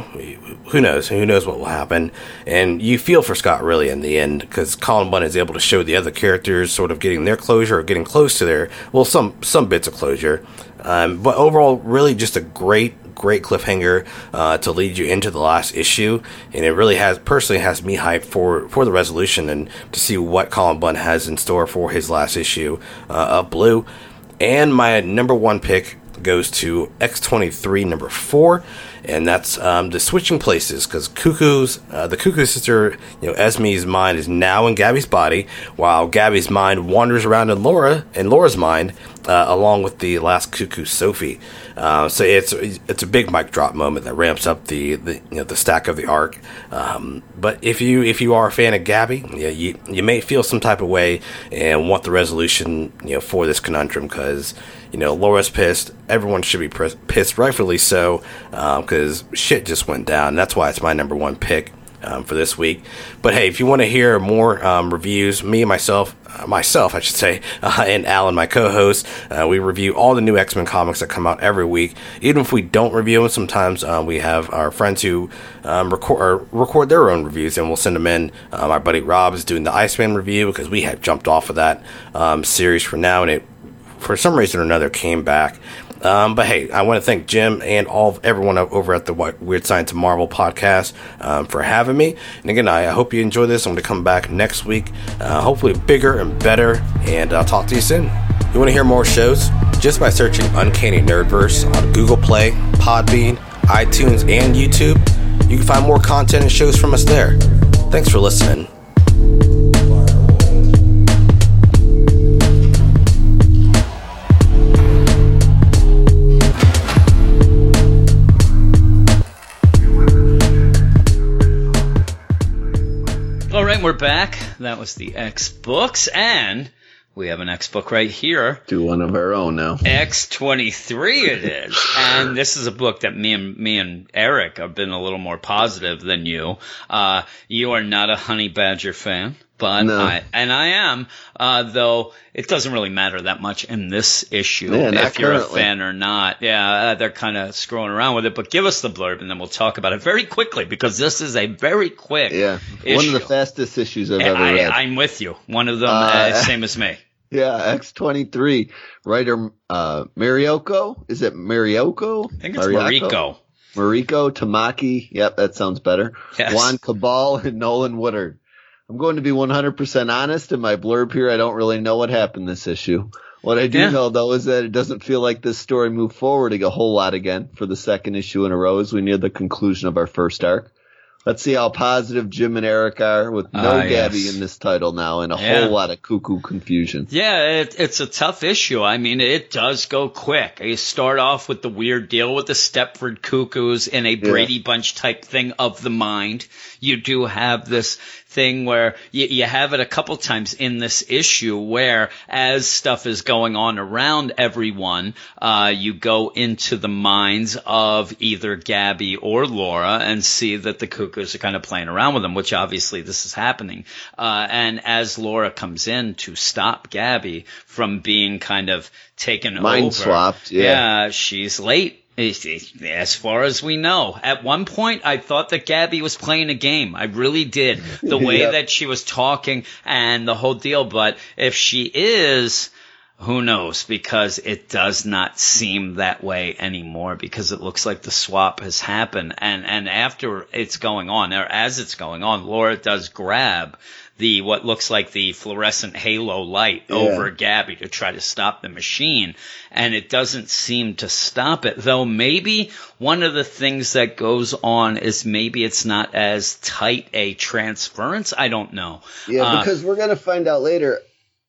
who knows? Who knows what will happen, and you feel for Scott really in the end because Cullen Bunn is able to show the other characters sort of getting their closure or getting close to their well some some bits of closure, um, but overall really just a great great cliffhanger uh, to lead you into the last issue, and it really has personally has me hyped for for the resolution and to see what Cullen Bunn has in store for his last issue uh, of Blue. And my number one pick goes to X23 number four, and that's um, the switching places because Cuckoo's uh, the Cuckoo sister, you know, Esme's mind is now in Gabby's body, while Gabby's mind wanders around in Laura and Laura's mind, uh, along with the last Cuckoo Sophie. Uh, so it's it's a big mic drop moment that ramps up the, the you know the stack of the arc. Um, but if you if you are a fan of Gabby, you, you you may feel some type of way and want the resolution you know for this conundrum because you know Laura's pissed. Everyone should be pissed, rightfully so, because shit just went down. That's why it's my number one pick um, for this week. But hey, if you want to hear more um, reviews, me and myself, uh, myself, I should say, uh, and Alan, my co-host, uh, we review all the new X Men comics that come out every week. Even if we don't review them, sometimes uh, we have our friends who um, record record their own reviews, and we'll send them in. My buddy Rob is doing the Iceman review because we had jumped off of that um, series for now, and it for some reason or another came back. Um, but hey, I want to thank Jim and all everyone over at the Weird Science of Marvel podcast um, for having me. And again, I, hope you enjoy this. I'm going to come back next week, uh, hopefully bigger and better. And I'll talk to you soon. You want to hear more shows? Just by searching Uncanny Nerdverse on Google Play, Podbean, iTunes, and YouTube, you can find more content and shows from us there. Thanks for listening. We're back. That was the X books, and we have an X book right here. Do one of our own now. X23 it is. And this is a book that me and me and Eric have been a little more positive than you. Uh, you are not a honey badger fan, but No. I, and I am, uh, though it doesn't really matter that much in this issue Yeah, if you're currently. a fan or not. Yeah, uh, they're kind of screwing around with it, but give us the blurb and then we'll talk about it very quickly because this is a very quick Yeah, one of the fastest issues I've ever I, read. I'm with you. One of them, Uh, uh, same as me. yeah, X23 writer uh Marioko. Is it Marioko? I think it's Mariko. Mariko Tamaki. Yep, that sounds better. Yes. Juan Cabal and Nolan Woodard. I'm going to be 100% honest in my blurb here. I don't really know what happened this issue. What I do Yeah. know though is that it doesn't feel like this story moved forward a whole lot again for the second issue in a row as we near the conclusion of our first arc. Let's see how positive Jim and Eric are with no Ah, Gabby yes. in this title now and a Yeah. whole lot of cuckoo confusion. Yeah, it, it's a tough issue. I mean, it does go quick. You start off with the weird deal with the Stepford Cuckoos in a Brady Bunch type thing of the mind. You do have this thing where you, you have it a couple times in this issue where as stuff is going on around everyone, uh, you go into the minds of either Gabby or Laura and see that the Cuckoos are kind of playing around with them, which obviously this is happening. Uh, and as Laura comes in to stop Gabby from being kind of taken Mind over, swapped, yeah. she's late. As far as we know, at one point I thought that Gabby was playing a game. I really did. The way Yep. that she was talking and the whole deal. But if she is, who knows? Because it does not seem that way anymore because it looks like the swap has happened. And, and after it's going on, or as it's going on, Laura does grab the, what looks like the fluorescent halo light Yeah. over Gabby to try to stop the machine. And it doesn't seem to stop it. Though maybe one of the things that goes on is maybe it's not as tight a transference. I don't know. Yeah, Uh, because we're gonna find out later.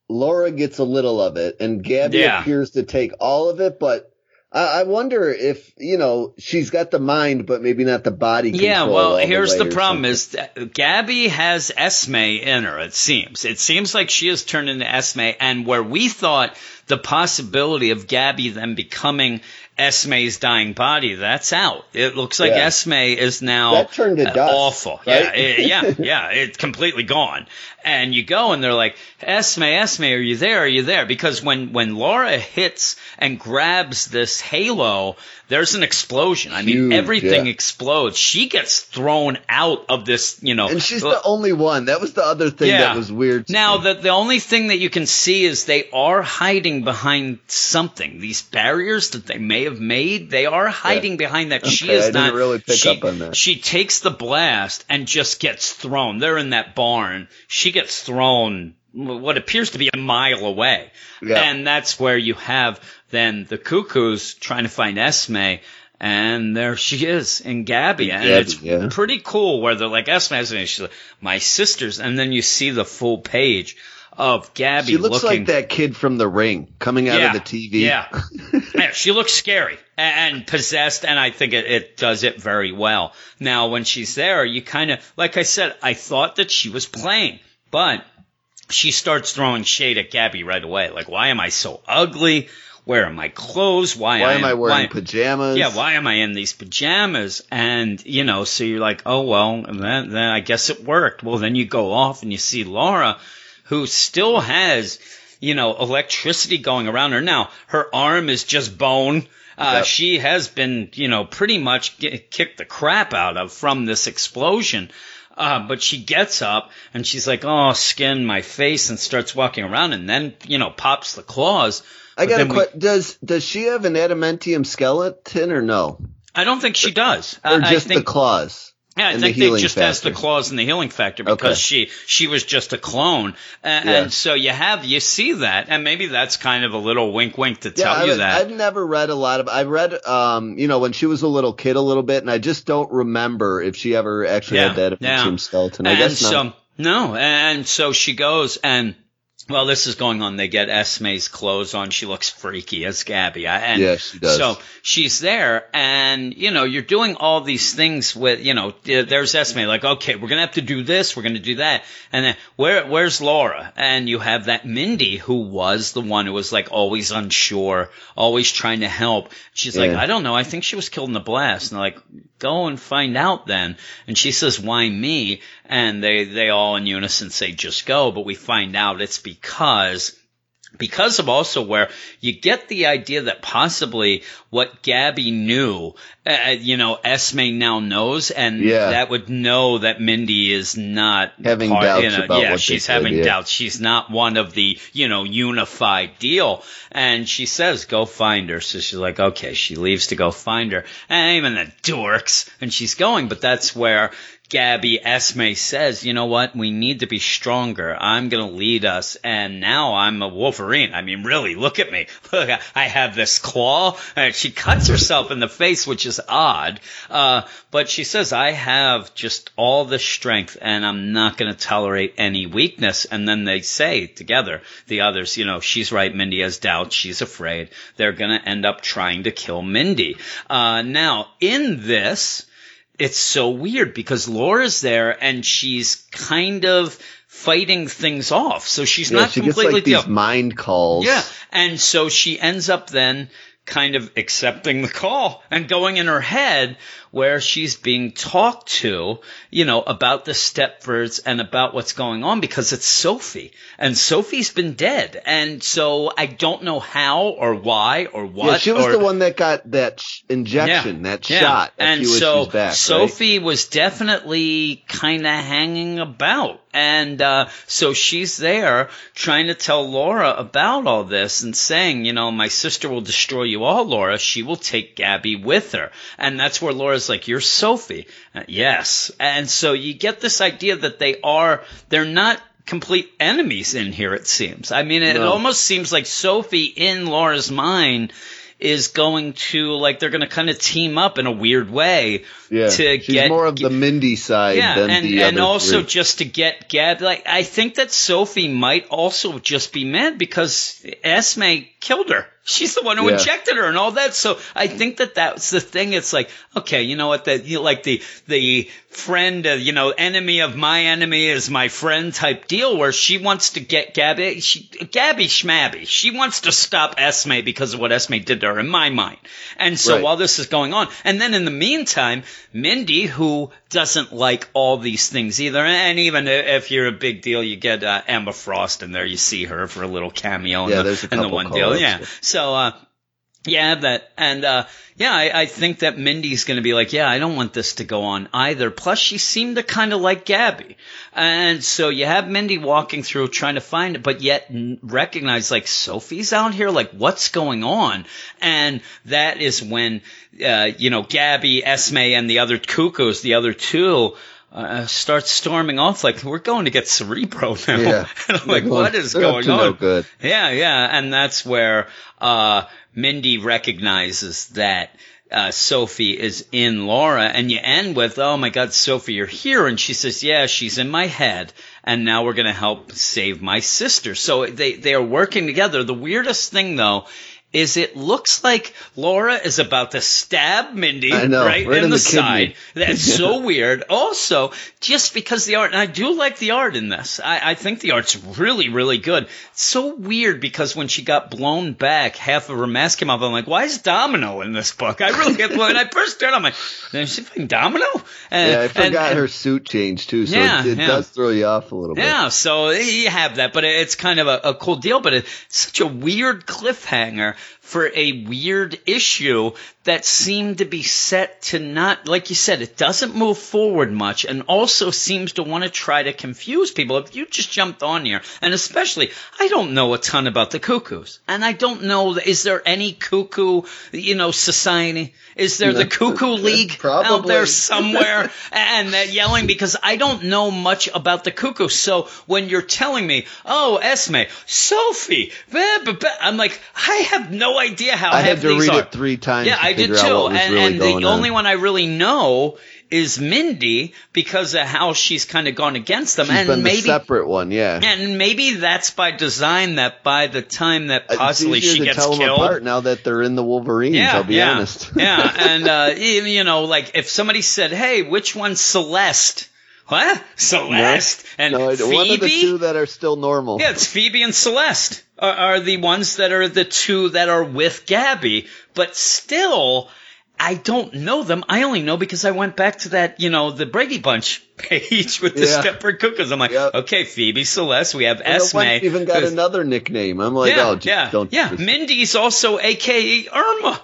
Laura gets a little of it, and Gabby Yeah. appears to take all of it. But I, I wonder if you know she's got the mind, but maybe not the body. Yeah, well, here's way the problem is Gabby has Esme in her, it seems. It seems like she has turned into Esme, and where we thought the possibility of Gabby then becoming Esme's dying body, that's out. It looks like Yeah. Esme is now That turned to uh, dust, awful. right? Yeah, it- yeah, yeah, it's completely gone. And you go and they're like, Esme, Esme, are you there? Are you there? Because when, when Laura hits and grabs this halo, there's an explosion. I mean, Huge, everything yeah. explodes. She gets thrown out of this, you know. and she's the only one. That was the other thing Yeah. that was weird. Now, me. the, the only thing that you can see is they are hiding behind something. These barriers that they may have made, they are hiding behind that. she is I didn't not. really pick she, up on that. She takes the blast and just gets thrown. They're in that barn. She gets thrown what appears to be a mile away. Yeah. And that's where you have then the cuckoos trying to find Esme. And there she is in Gabby. And Gabby, it's yeah. pretty cool where they're like, Esme, Esme, she's like, my sisters. And then you see the full page of Gabby she looks looking. like that kid from The Ring coming out yeah, of the TV. Yeah. yeah, she looks scary and possessed, and I think it, it does it very well. Now, when she's there, you kind of, like I said, I thought that she was playing, but she starts throwing shade at Gabby right away. Like, why am I so ugly? Where are my clothes? Why, Why am I wearing why- pajamas? yeah, why am I in these pajamas? And you know, so you're like, oh well, then, then I guess it worked. Well, then you go off and you see Laura, who still has, you know, electricity going around her. Now her arm is just bone. Uh, Yep. She has been, you know, pretty much get, kicked the crap out of from this explosion. Uh, but she gets up and she's like, "Oh, skin my face," and starts walking around, and then you know pops the claws. I got a question. Does does she have an adamantium skeleton or no? I don't think she does. Or I- I just think, the claws? Yeah, I think the they just has the factor. claws and the healing factor because Okay. she she was just a clone, and, Yeah. and so you have you see that, and maybe that's kind of a little wink wink to Yeah, tell I, you that. I've never read a lot of. I read, um, you know, when she was a little kid, a little bit, and I just don't remember if she ever actually Yeah, had that adamantium yeah. skeleton. I and guess not. so no, and so she goes and. Well, this is going on. They get Esme's clothes on. She looks freaky as Gabby. And Yeah, she does. So she's there, and you know, you're doing all these things with, you know, there's Esme. Like, okay, we're gonna have to do this. We're gonna do that. And then where, where's Laura? And you have that Mindy who was the one who was like always unsure, always trying to help. She's like, I don't know. I think she was killed in the blast. And they're like, go and find out then. And she says, why me? And they, they all in unison say, just go. But we find out it's because because because of also where you get the idea that possibly what Gabby knew, uh, you know, Esme now knows, and Yeah. that would know that Mindy is not Having part- doubts you know, about yeah, what she's said, having yeah. doubts. She's not one of the, you know, unified deal. And she says, go find her. So she's like, okay, she leaves to go find her. And even the dorks. And she's going, but that's where Gabby Esme says, you know what? We need to be stronger. I'm going to lead us. And now I'm a Wolverine. I mean, really, look at me. Look, I have this claw. And she cuts herself in the face, which is odd. Uh, but she says, I have just all the strength and I'm not going to tolerate any weakness. And then they say together, the others, you know, she's right. Mindy has doubts. She's afraid. They're going to end up trying to kill Mindy. Uh, now in this, it's so weird because Laura's there and she's kind of fighting things off. So she's Yeah, not she gets like these mind calls. yeah. And so she ends up then kind of accepting the call and going in her head where she's being talked to, you know, about the Stepfords and about what's going on because it's Sophie. And Sophie's been dead. And so I don't know how or why or what. Yeah, she was or, the one that got that sh- injection, that shot. A and few so back, right? Sophie was definitely kind of hanging about. And uh, so she's there trying to tell Laura about all this and saying, you know, my sister will destroy you all, Laura. She will take Gabby with her. And that's where Laura's like, you're Sophie. Uh, yes. And so you get this idea that they are, they're not complete enemies in here, it seems. I mean, it No. almost seems like Sophie in Laura's mind is going to like they're going to kind of team up in a weird way Yeah, to she's get more of the Mindy side yeah, than and the and also three. just to get Gab. Like I think that Sophie might also just be mad because Esme killed her. She's the one who Yeah. injected her and all that. So I think that that's the thing. It's like okay, you know what? That you know, like the the friend, uh, you know, enemy of my enemy is my friend type deal, where she wants to get Gabby, she, Gabby Schmabby. She wants to stop Esme because of what Esme did to her, in my mind. And so Right. while this is going on, and then in the meantime, Mindy, who doesn't like all these things either, and even if you're a big deal, you get uh, Emma Frost in there. You see her for a little cameo in Yeah, the, there's a in the couple one deal. Yeah. yeah. So, uh, yeah, that and uh yeah, I, I think that Mindy's going to be like, yeah, I don't want this to go on either. Plus, she seemed to kind of like Gabby, and so you have Mindy walking through trying to find it, but yet recognize like Sophie's out here, like what's going on, and that is when uh, you know Gabby, Esme, and the other cuckoos, the other two. Uh, start storming off like we're going to get Cerebro now. Yeah. and I'm like, going- is going on? no good. Yeah, yeah, and that's where uh, Mindy recognizes that uh, Sophie is in Laura, and you end with, "Oh my God, Sophie, you're here," and she says, "Yeah, she's in my head, and now we're gonna help save my sister." So they they are working together. The weirdest thing, though. Is it looks like Laura is about to stab Mindy know, right, right in, in the, the side. That's so weird. Also, just because the art, and I do like the art in this. I, I think the art's really, really good. It's so weird because when she got blown back, half of her mask came off. I'm like, why is Domino in this book? I really get when I first started, I'm like, is she playing Domino? And, Yeah, I and- forgot and- her suit changed too, so Yeah, it, it yeah. does throw you off a little bit. yeah, so you have that, but it's kind of a, a cool deal. But it's such a weird cliffhanger for a weird issue that seemed to be set to not, like you said, it doesn't move forward much and also seems to want to try to confuse people. If you just jumped on here, and especially, I don't know a ton about the cuckoos. And I don't know, is there any cuckoo, you know, society? Is there the Cuckoo League out there somewhere? and they're yelling because I don't know much about the cuckoo. So when you're telling me, oh, Esme, Sophie, blah, blah, blah," I'm like, I have no idea how I had to read are. it three times. Yeah, to I did too. And, really and the on. only one I really know is Mindy because of how she's kind of gone against them. She's and maybe separate one, yeah. and maybe that's by design that by the time that It's possibly she to gets tell them killed. apart now that they're in the Wolverines. I'll be yeah, honest. yeah, and uh, you know, like if somebody said, "Hey, which one's Celeste?" What? Celeste and no, Phoebe? one of the two that are still normal. Yeah, it's Phoebe and Celeste are, are the ones that are the two that are with Gabby, but still. I don't know them. I only know because I went back to that, you know, the Brady Bunch page with the Yeah. Stepford Cuckoos. I'm like, Yep. okay, Phoebe Celeste. We have And Esme. even got another nickname. I'm like, yeah, oh, just yeah, don't. yeah. just- Mindy's also AKA Irma.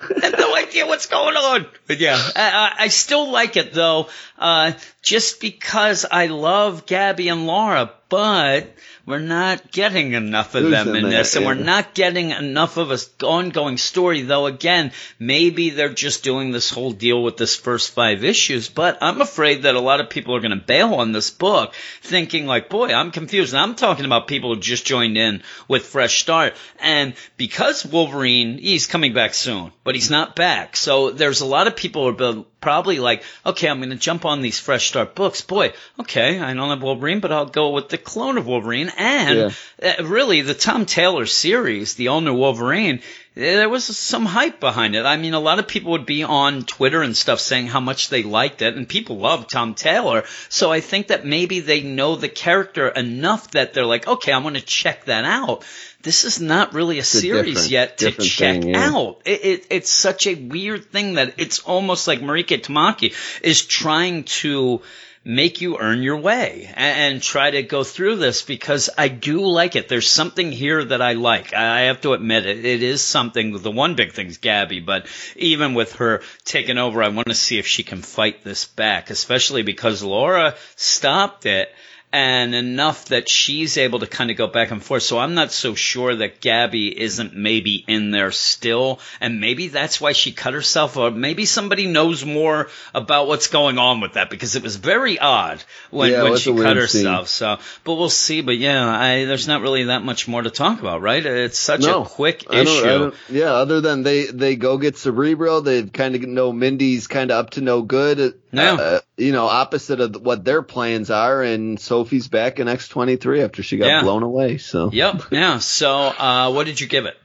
I have no idea what's going on. But yeah, I, I I still like it though, uh, just because I love Gabby and Laura, but we're not getting enough of them in this, and we're not getting enough of a ongoing story. Though again, maybe they're just doing this whole deal with this first five issues. But I'm afraid that a lot of people are going to bail on this book, thinking like, "Boy, I'm confused." And I'm talking about people who just joined in with Fresh Start, and because Wolverine, he's coming back soon, but he's not back. So there's a lot of people who are probably like, "Okay, I'm going to jump on these Fresh Start books." Boy, okay, I don't have Wolverine, but I'll go with the clone of Wolverine, and uh, really the Tom Taylor series, the all new Wolverine. There was some hype behind it. I mean, a lot of people would be on Twitter and stuff saying how much they liked it, and people love Tom Taylor. So I think that maybe they know the character enough that they're like, okay, I'm going to check that out. This is not really a series different- yet to check thing, yeah. out. It, it, it's such a weird thing that it's almost like Mariko Tamaki is trying to make you earn your way and, and try to go through this because I do like it. There's something here that I like. I I have to admit it. It is something. The one big thing's Gabby, but even with her taking over, I want to see if she can fight this back, especially because Laura stopped it and enough that she's able to kind of go back and forth. So I'm not so sure that Gabby isn't maybe in there still, and maybe that's why she cut herself, or maybe somebody knows more about what's going on with that because it was very odd when, Yeah, when she cut weird scene. herself. So, but we'll see. But yeah, I, there's not really that much more to talk about, right? It's such no, a quick I don't- issue. don't- yeah, other than they they go get Cerebro, they kind of know Mindy's kind of up to no good. Yeah. Uh, you know, opposite of what their plans are, and Sophie's back in X twenty three after she got Yeah. blown away. So Yep. Yeah. So, uh, what did you give it?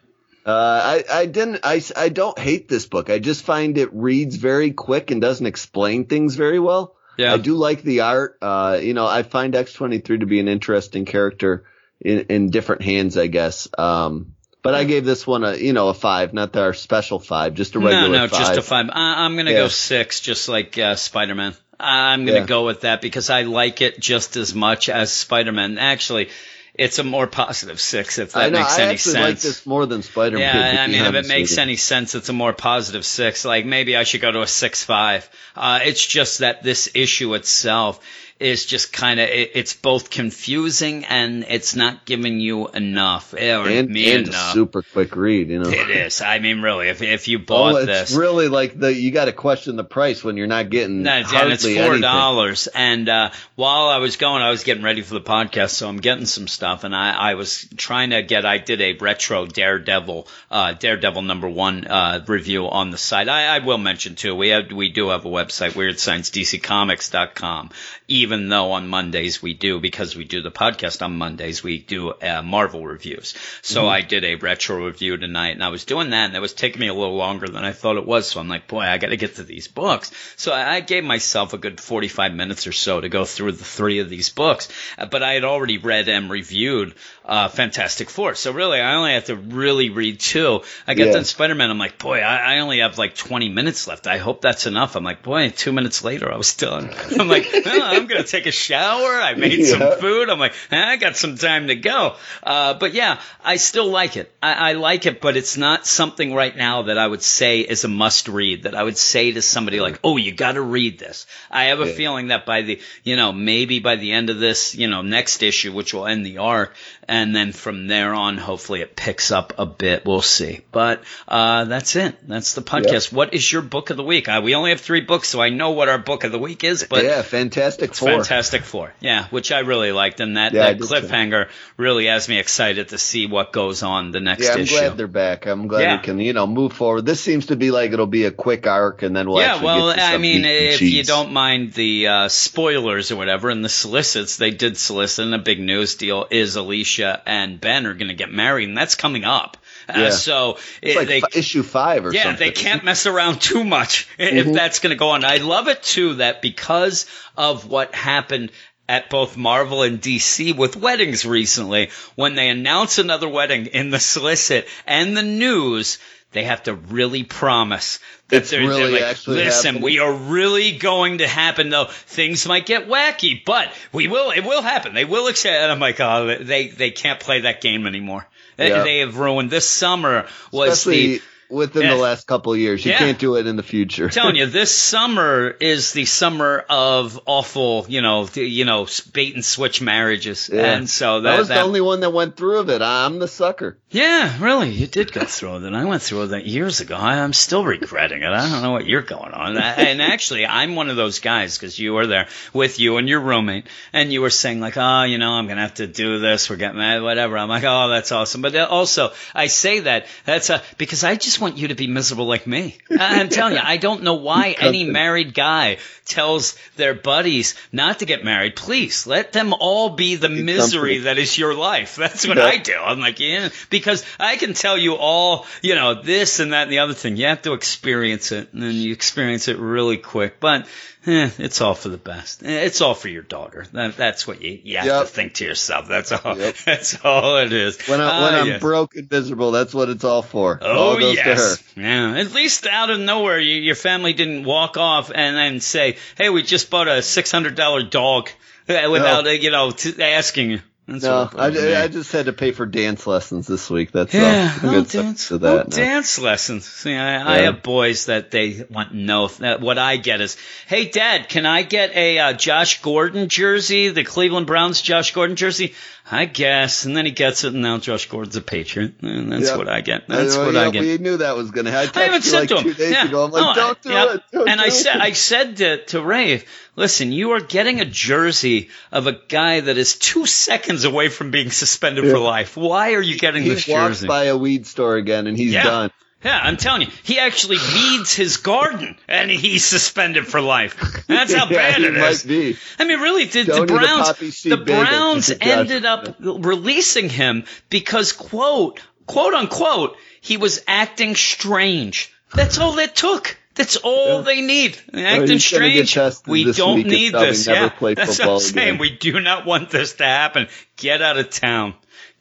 Uh, I, I didn't, I, I don't hate this book. I just find it reads very quick and doesn't explain things very well. Yeah. I do like the art. Uh, you know, I find X23 to be an interesting character in, in different hands, I guess. Um, but I gave this one a, you know, a five, not our special five, just a regular no, no, five. just a five. I, I'm gonna go six, just like uh, Spider-Man. I'm gonna Yeah. go with that because I like it just as much as Spider-Man. Actually, it's a more positive six if that I know, makes I any sense. like this more than Spider-Man. Yeah, I mean, if it makes any sense, it's a more positive six. Like maybe I should go to a six five. Uh, it's just that this issue itself is just kind of it, it's both confusing and it's not giving you enough or and, me and a enough. super quick read, you know. It is. I mean, really, if if you Oh, bought it's this, really like the you got to question the price when you're not getting No, hardly and it's four dollars. And uh, while I was going, I was getting ready for the podcast, so I'm getting some stuff. And I, I was trying to get. I did a retro Daredevil, uh, Daredevil number one uh, review on the site. I, I will mention too. We have we do have a website, WeirdScienceDCComics.com. Even though on Mondays we do because we do the podcast on Mondays, we do uh, Marvel reviews. So Mm-hmm. I did a retro review tonight, and I was doing that, and it was taking me a little longer than I thought it was. So I'm like, boy, I got to get to these books. So I I gave myself a good 45 minutes or so to go through the three of these books, Uh, but I had already read and reviewed uh, Fantastic Four. So really, I only have to really read two. I got Yeah. done Spider-Man. I'm like, boy, I, I only have like 20 minutes left. I hope that's enough. I'm like, boy, two minutes later, I was done. I'm like, oh, I'm gonna take a shower. I made Yeah. some food. I'm like, I got some time to go. Uh, but yeah, I still like it. I, I like it, but it's not something right now that I would say is a must read. That I would say to somebody like, oh, you got to read this. I have a Yeah. feeling that by the, you know, maybe by the end of this, you know, next issue, which will end the arc, and then from there on, hopefully it picks up a bit. We'll see. But uh, that's it. That's the podcast. What is your book of the week? Uh, we only have three books, so I know what our book of the week is. But yeah, Fantastic Four. Fantastic Four. Yeah, which I really liked, and that, Yeah, that cliffhanger really has me excited to see what goes on the next Yeah, I'm issue. glad they're back. I'm glad Yeah. we can, you know, move forward. This seems to be like it'll be a quick arc, and then we'll yeah, well, get to I mean, and if you don't mind the uh, spoilers or whatever, and the solicits, they did solicit, and a big news deal is Alicia and Ben are going to get married, and that's coming up. Uh, Yeah. so it's it, like they, fi- issue five or yeah, something. they can't mess around too much i- Mm-hmm. if that's going to go on. I love it too that because of what happened at both Marvel and DC with weddings recently. When they announce another wedding in the solicit and the news, they have to really promise that It's they're, they're like, listen, happening." we are really going to happen though. Things might get wacky, but we will, it will happen. They will accept, and I'm like, oh, they, they can't play that game anymore. They- Yeah. They have ruined this summer was Especially the, within the last couple of years. You Yeah. can't do it in the future. I'm telling you, this summer is the summer of awful, you know, you know, bait and switch marriages, Yeah. and so that was that the only one that went through of it. I'm the sucker. yeah, really, you did go through that. I went through that years ago. I, I'm still regretting it. I don't know what you're going on. And actually, I'm one of those guys because you were there with you and your roommate, and you were saying like, oh, you know, I'm gonna have to do this. We're getting mad, whatever. I'm like, oh, that's awesome. But also, I say that that's uh, because I just want you to be miserable like me. I- I'm telling you, I don't know why any married guy tells their buddies not to get married. Please let them all be the misery that is your life. That's what Yeah. I do. I'm like, yeah, because I can tell you all, you know, this and that and the other thing. You have to experience it, and then you experience it really quick. But eh, it's all for the best. Eh, It's all for your daughter. That, that's what you, you have Yep. to think to yourself. That's all. Yep. That's all it is. When, I, when Ah, I'm yes. broke and miserable, that's what it's all for. Oh all goes yes, to her. yeah. At least out of nowhere, you, your family didn't walk off and then say, "Hey, we just bought a six hundred dollar dog," uh, without uh, you know t- asking you. That's No, I. I just had to pay for dance lessons this week. That's Yeah, all. I'm oh, dance, to that now. dance lessons. See, I, I have boys that they want no. That what I get is, hey, Dad, can I get a uh, Josh Gordon jersey, the Cleveland Browns Josh Gordon jersey? I guess, and then he gets it, and now Josh Gordon's a Patriot, and that's Yep. what I get. That's I, what yeah, I get. We knew that was gonna happen. I haven't said like to him. two days yeah. ago. I'm like, oh, No, don't do yeah. it. Don't and do I it. said, I said to, to Rave, listen, you are getting a jersey of a guy that is two seconds away from being suspended for life. Why are you getting he this walks jersey? by a weed store again, and he's Yeah. done. Yeah, I'm telling you, he actually weeds his garden, and he's suspended for life. That's how Yeah, bad it is. be. I mean, really, the, the Don't eat a Browns, seed the Browns just a Josh. ended up releasing him because quote, quote unquote, he was acting strange. That's all it took. That's all Yeah. they need. Acting strange. We don't need this. Yeah, that's what I'm saying. again. We do not want this to happen. Get out of town.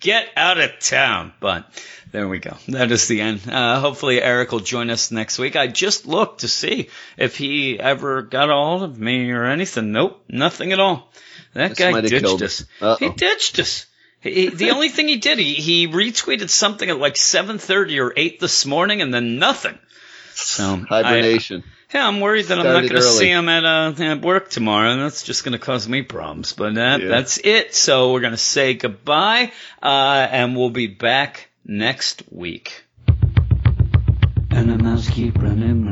Get out of town. But there we go. That is the end. Uh, hopefully Eric will join us next week. I just looked to see if he ever got a hold of me or anything. Nope, nothing at all. That This guy ditched us. He ditched us. He, the only thing he did, he, he retweeted something at like 7.30 or 8 this morning and then nothing. So I, Hibernation. Yeah, I'm worried that I'm not going to see him at, uh, at work tomorrow, and that's just going to cause me problems. But that, Yeah. that's it. So we're going to say goodbye, uh, and we'll be back next week. And the mouse keep running